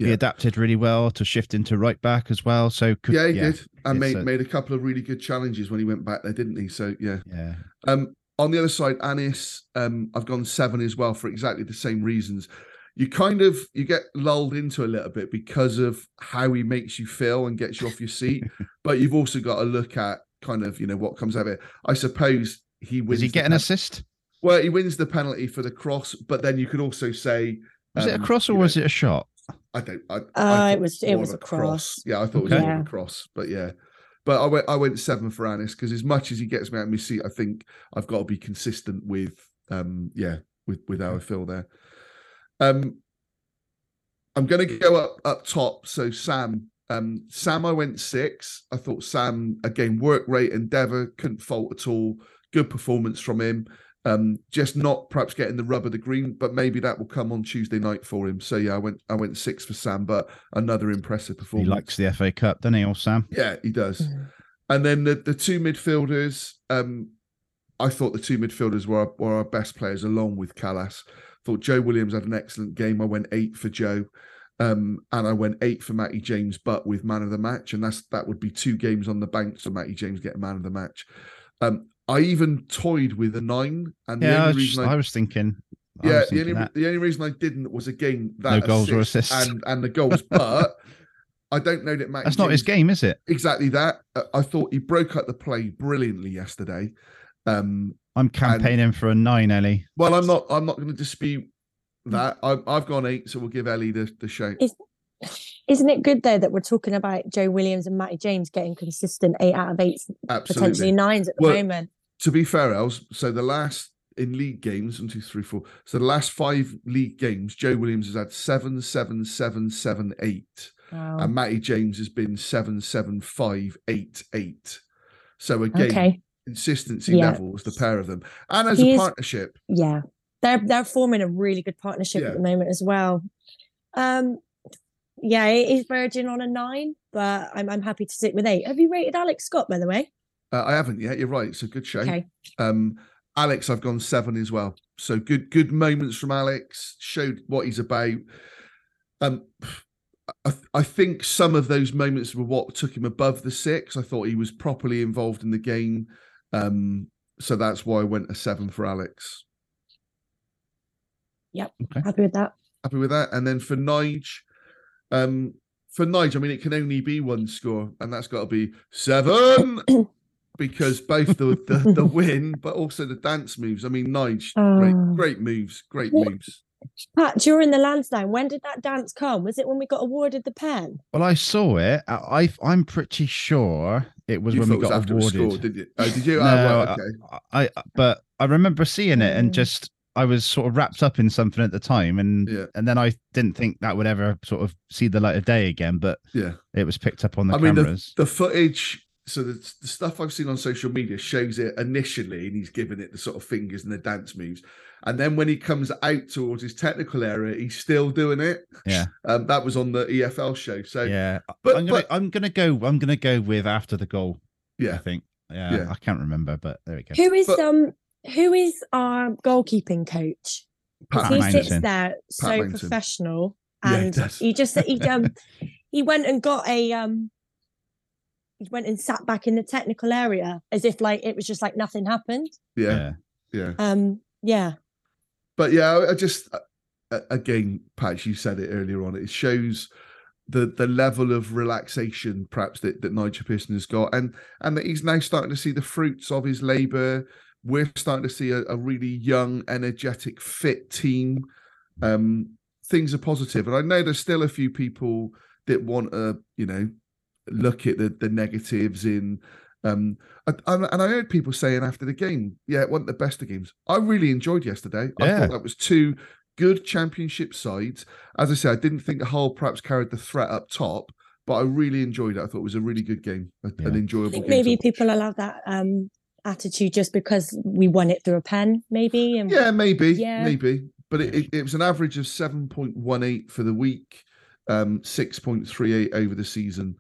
justified. He adapted really well to shift into right back as well. So could, yeah, he did, and made a- made a couple of really good challenges when he went back there, didn't he? So yeah. yeah, Um, on the other side, Anis, um, I've gone seven as well for exactly the same reasons. You kind of you get lulled into a little bit because of how he makes you feel and gets you off your seat, but you've also got to look at kind of you know what comes out of it. I suppose he wins. Does he get an pen- assist? Well, he wins the penalty for the cross, but then you could also say Was it a um, cross or you know, was it a shot? I don't. I, I Uh, thought it was- it was a cross. Yeah, I thought it was Okay. more of Yeah. a cross, but yeah. But I went. I went seven for Anis because as much as he gets me out of my seat, I think I've got to be consistent with. Um, yeah, with with how I feel there. Um, I'm going to go up up top. So Sam, um, Sam, I went six. I thought Sam again work rate endeavor couldn't fault at all. Good performance from him. Um, just not perhaps getting the rub of the green, but maybe that will come on Tuesday night for him. So yeah, I went I went six for Sam, but another impressive performance. He likes the FA Cup, doesn't he, or Sam? Yeah, he does. And then the, the two midfielders, um, I thought the two midfielders were our, were our best players along with Kalas. Thought Joe Williams had an excellent game. I went eight for Joe. Um, and I went eight for Matty James, but with man of the match, and that's that would be two games on the bank, so Matty James getting man of the match. Um, I even toyed with a nine, and the Yeah, I only was, reason I was thinking. I yeah, was the only that. the only reason I didn't was again that No goals or assist assists. and and the goals, but I don't know that Matty. That's not his game, is it? Exactly that. Uh, I thought he broke up the play brilliantly yesterday. Um, I'm campaigning for a nine, Ellie. well, I'm not. I'm not going to dispute Hmm. that. I've, I've gone eight, so we'll give Ellie the the shout. Is- Isn't it good though that we're talking about Joe Williams and Matty James getting consistent eight out of eight, potentially nines at the Well, moment? To be fair, Els. So the last in league games, one, two, three, four. So the last five league games, Joe Williams has had seven, seven, seven, seven, eight, Wow. and Matty James has been seven, seven, five, eight, eight. So again, okay, consistency Yeah. levels, the pair of them, and as He a is- partnership. yeah, they're they're forming a really good partnership Yeah. at the moment as well. Um, yeah, it is Virgin on a nine, but I'm I'm happy to sit with eight. Have you rated Alex Scott by the way? Uh, I haven't yet. You're right. It's a good show. Okay, Um, Alex, I've gone seven as well. So good, good moments from Alex. Showed what he's about. Um, I, I think some of those moments were what took him above the six. I thought he was properly involved in the game. Um, so that's why I went a seven for Alex. Yep. Happy with that. Happy with that. And then for Nige, um, for Nige, I mean, it can only be one score, and that's got to be seven. Because both the, the the win, but also the dance moves. I mean, Nige, great, Oh. great moves, great What- moves. Pat, during the Lansdowne, when did that dance come? Was it when we got awarded the pen? Well, I saw it. I, I I'm pretty sure it was You when we it was got after awarded. scored, did you? Oh, did you? No, oh, right, okay. I, I but I remember seeing it and Mm. just I was sort of wrapped up in something at the time, and Yeah. and then I didn't think that would ever sort of see the light of day again. But Yeah. it was picked up on the I mean, the, cameras. the footage. So the, the stuff I've seen on social media shows it initially, and he's giving it the sort of fingers and the dance moves. And then when he comes out towards his technical area, he's still doing it. yeah, Um, that was on the EFL show. So yeah. but- I'm gonna but- I'm gonna go I'm gonna go with after the goal. Yeah, I think. Yeah, Yeah. I can't remember, but there we go. Who is But- um who is our goalkeeping coach? Pat Pat he Mountain. sits there so Mountain. professional, Yeah, he and he just he um he went and got a um he went and sat back in the technical area as if like it was just like nothing happened. yeah, yeah. Um, yeah, But yeah, I- I just uh, uh, again, Pat, you said it earlier on. It shows the the level of relaxation, perhaps that that Nigel Pearson has got, and and that he's now starting to see the fruits of his labour. We're starting to see a, a really young, energetic, fit team. Um, things are positive, and I know there's still a few people that want to, you know, look at the the negatives in. Um, and, and and I heard people saying after the game, yeah, it wasn't the best of games. I really enjoyed yesterday. I thought that was two good championship sides. As I said, I didn't think Hull perhaps carried the threat up top, but I really enjoyed it. I thought it was a really good game, a- Yeah. an I enjoyable think game. maybe people allow that um attitude just because we won it through a pen, maybe. And Yeah, maybe, Yeah. maybe. But it, it, it was an average of 7.18 for the week, um, 6.38 over the season.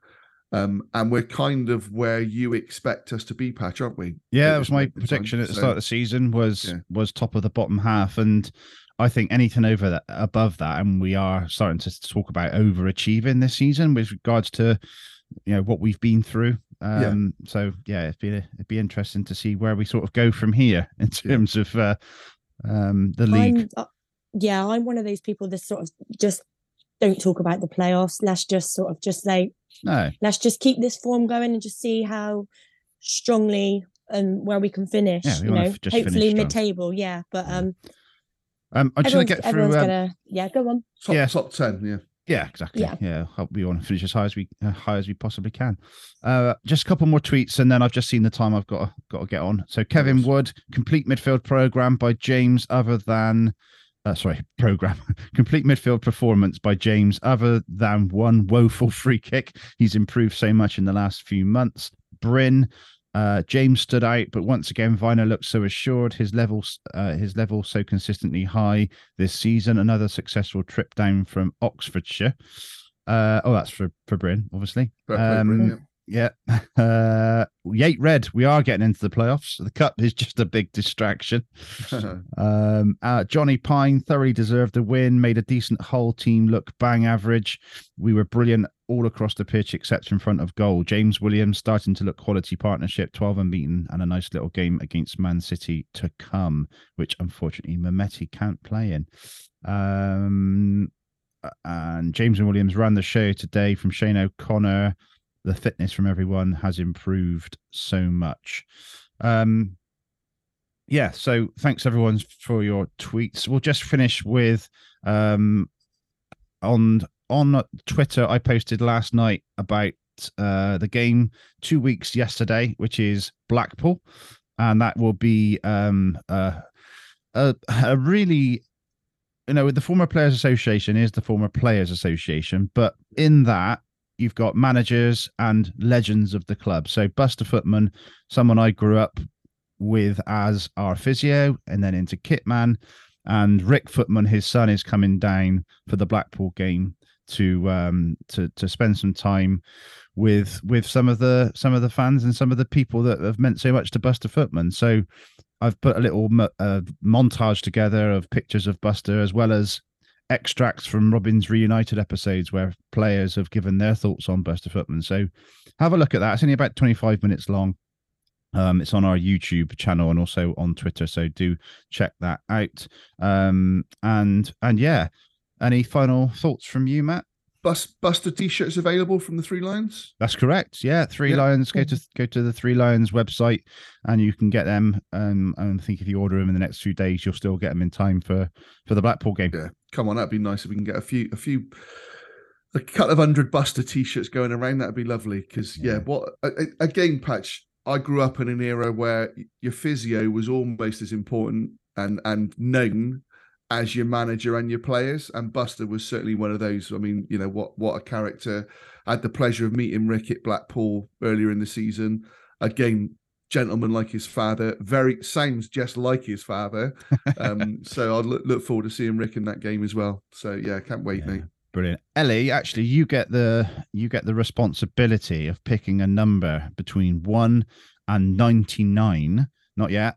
Um, and we're kind of where you expect us to be, Patch, aren't we? Yeah, at that was my moment in time? prediction at the So, start of the season was Yeah. was top of the bottom half, and I think anything over that above that, and we are starting to talk about overachieving this season with regards to you know what we've been through. Yeah. Um, so yeah, it'd be it'd be interesting to see where we sort of go from here in Yeah. terms of uh, um the league. I'm, uh, yeah, I'm one of those people that sort of just don't talk about the playoffs. Let's just sort of just say, No, let's just keep this form going and just see how strongly and where we can finish. Yeah, we you know, just hopefully mid-table. Yeah, but Yeah. um, um, I'm just gonna get through. Um, gonna yeah, go on. top, Yeah. top 10, yeah. Yeah, exactly. Yeah. Yeah, hope we want to finish as high as we uh, high as we possibly can. Uh, just a couple more tweets, and then I've just seen the time I've got to, got to get on. So Kevin Wood, complete midfield program by James, other than uh, sorry, program complete midfield performance by James, other than one woeful free kick. He's improved so much in the last few months. Bryn. Uh, James stood out, but once again, Vyner looks so assured. His levels, uh, his level so consistently high this season. Another successful trip down from Oxfordshire. Uh, oh, that's for for Bryn, obviously. Play, Bryn, Um, yeah. Uh, Yate Red, we are getting into the playoffs. The cup is just a big distraction. Um, uh, Johnny Pine thoroughly deserved the win, made a decent Hull team look bang average. We were brilliant all across the pitch except in front of goal. James Williams starting to look quality partnership, 12 unbeaten, and a nice little game against Man City to come, which unfortunately Mehmeti can't play in. Um, uh, and James and Williams ran the show today from Shane O'Connor. The fitness from everyone has improved so much. Um, yeah, so thanks everyone for your tweets. We'll just finish with um, on on Twitter. I posted last night about uh, the game two weeks yesterday, which is Blackpool, and that will be um, uh, a a really you know the former players association is the former players association but in that you've got managers and legends of the club so buster footman someone i grew up with as our physio and then into kitman and Rick Footman, his son, is coming down for the Blackpool game to um to to spend some time with with some of the some of the fans and some of the people that have meant so much to Buster Footman. So I've put a little uh, montage together of pictures of Buster as well as extracts from Robin's Reunited episodes where players have given their thoughts on Buster Footman. So have a look at that. It's only about 25 minutes long. Um, it's on our YouTube channel and also on Twitter. So do check that out. Um, and and yeah, any final thoughts from you, Matt? Bus Buster t-shirts available from the Three Lions. That's correct. Yeah, Three Yeah. Lions. Go to go to the Three Lions website, and you can get them. Um, and I think if you order them in the next few days, you'll still get them in time for for the Blackpool game. Yeah, come on, that'd be nice if we can get a few, a few, a couple of hundred Buster t-shirts going around. That'd be lovely. Because yeah. Yeah. what again, patch. I grew up in an era where your physio was almost as important and and known as your manager and your players. And Buster was certainly one of those. I mean, you know what what a character. I had the pleasure of meeting Rick at Blackpool earlier in the season. Again, gentleman like his father. Very sounds just like his father. Um, so I look, look forward to seeing Rick in that game as well. So yeah, can't wait, Yeah. mate. Brilliant, Ellie. Actually, you get the you get the responsibility of picking a number between one and ninety nine. Not yet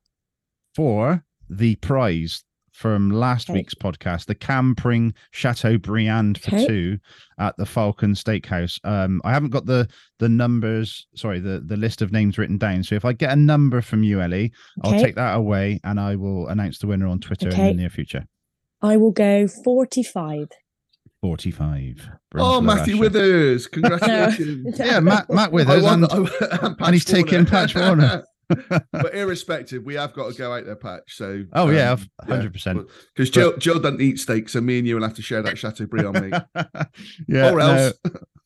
for the prize from last Okay. week's podcast, the Cam Pring Chateaubriand for Okay. two at the Falcon Steakhouse. Um, I haven't got the the numbers, sorry, the the list of names written down. So if I get a number from you, Ellie, I'll take that away and I will announce the winner on Twitter in the near future. I will go 45. Forty five. Oh, Matthew Withers, congratulations. Yeah, Matt Matt I Withers, won- and, I won- and he's taking Patch Warner. but irrespective, we have got to go out there, Patch. So Oh yeah, um, hundred percent. Because Jill, Jill doesn't eat steak, so me and you will have to share that Chateaubriand, mate. yeah, or no, else.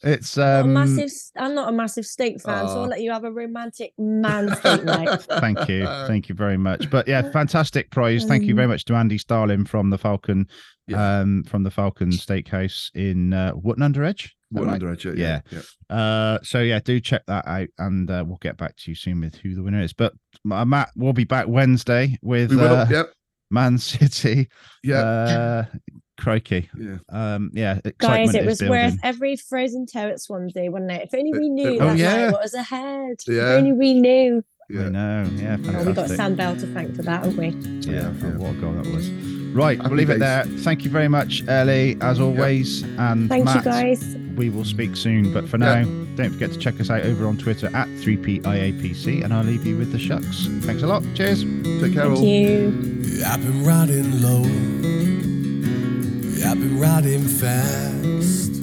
it's Not a um. massive, I'm not a massive steak fan, so I'll let you have a romantic man steak night. Thank you, thank you very much. But yeah, fantastic prize. Thank you very much to Andy Starlin from the Falcon, Yeah. um, from the Falcon Steakhouse in uh, Wotton Under Edge. Is What right? under edge, yeah. Yeah. yeah. Uh, so yeah, do check that out, and uh, we'll get back to you soon with who the winner is. But uh, Matt will be back Wednesday with We will. uh, yep. Man City. Yeah. Uh, crikey. yeah. Um, yeah, Guys, it was building. worth every frozen toe at Swansea, wasn't it? If only we knew Oh, that yeah. night what was ahead. Yeah. If only we knew. I Yeah. know. Yeah, Oh, we got. Sam Bell to thank for that, haven't we? Yeah, Yeah, what a goal that was. Right, Happy we'll leave it there. Thank you very much, Ellie, as always. And Thank Matt, you, guys. we will speak soon. But for Yeah. now, don't forget to check us out over on Twitter at 3PIAPC, and I'll leave you with the shucks. Thanks a lot. Cheers. Take care, Thank all. you. I've been riding low. I've been riding fast.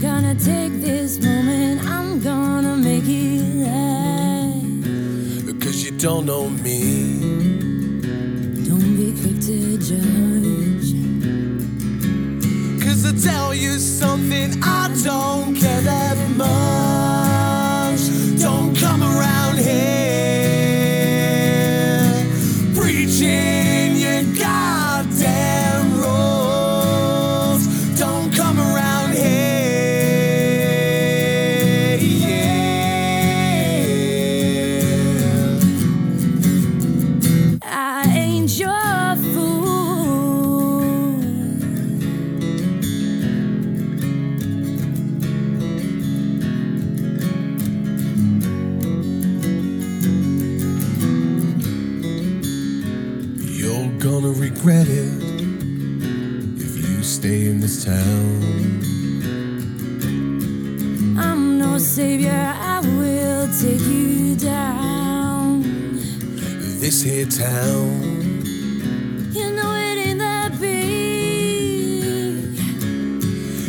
Gonna take this moment, I'm gonna make it last. Cause you don't know me. Be quick to judge. Cause I tell you something, I don't care that much. Don't come around here gonna regret it if you stay in this town. I'm no savior, I will take you down. This here town. You know it ain't that big.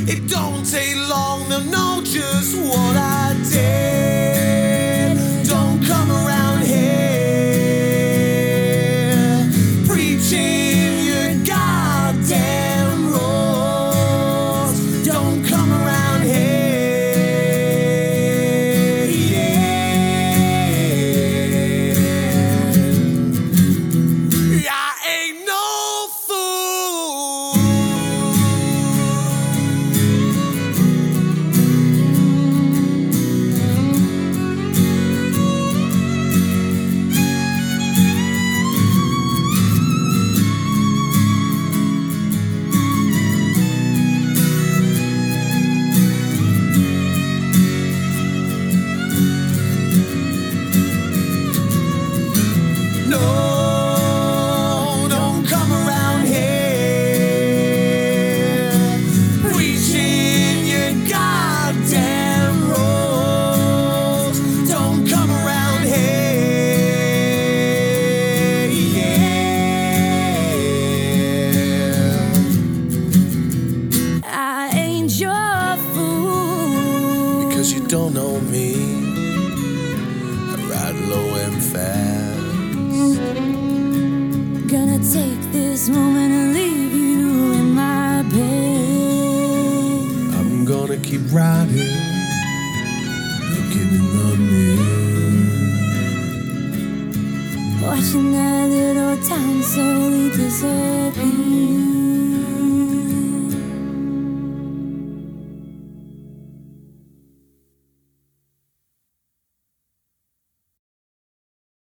It don't take long to know just what I did.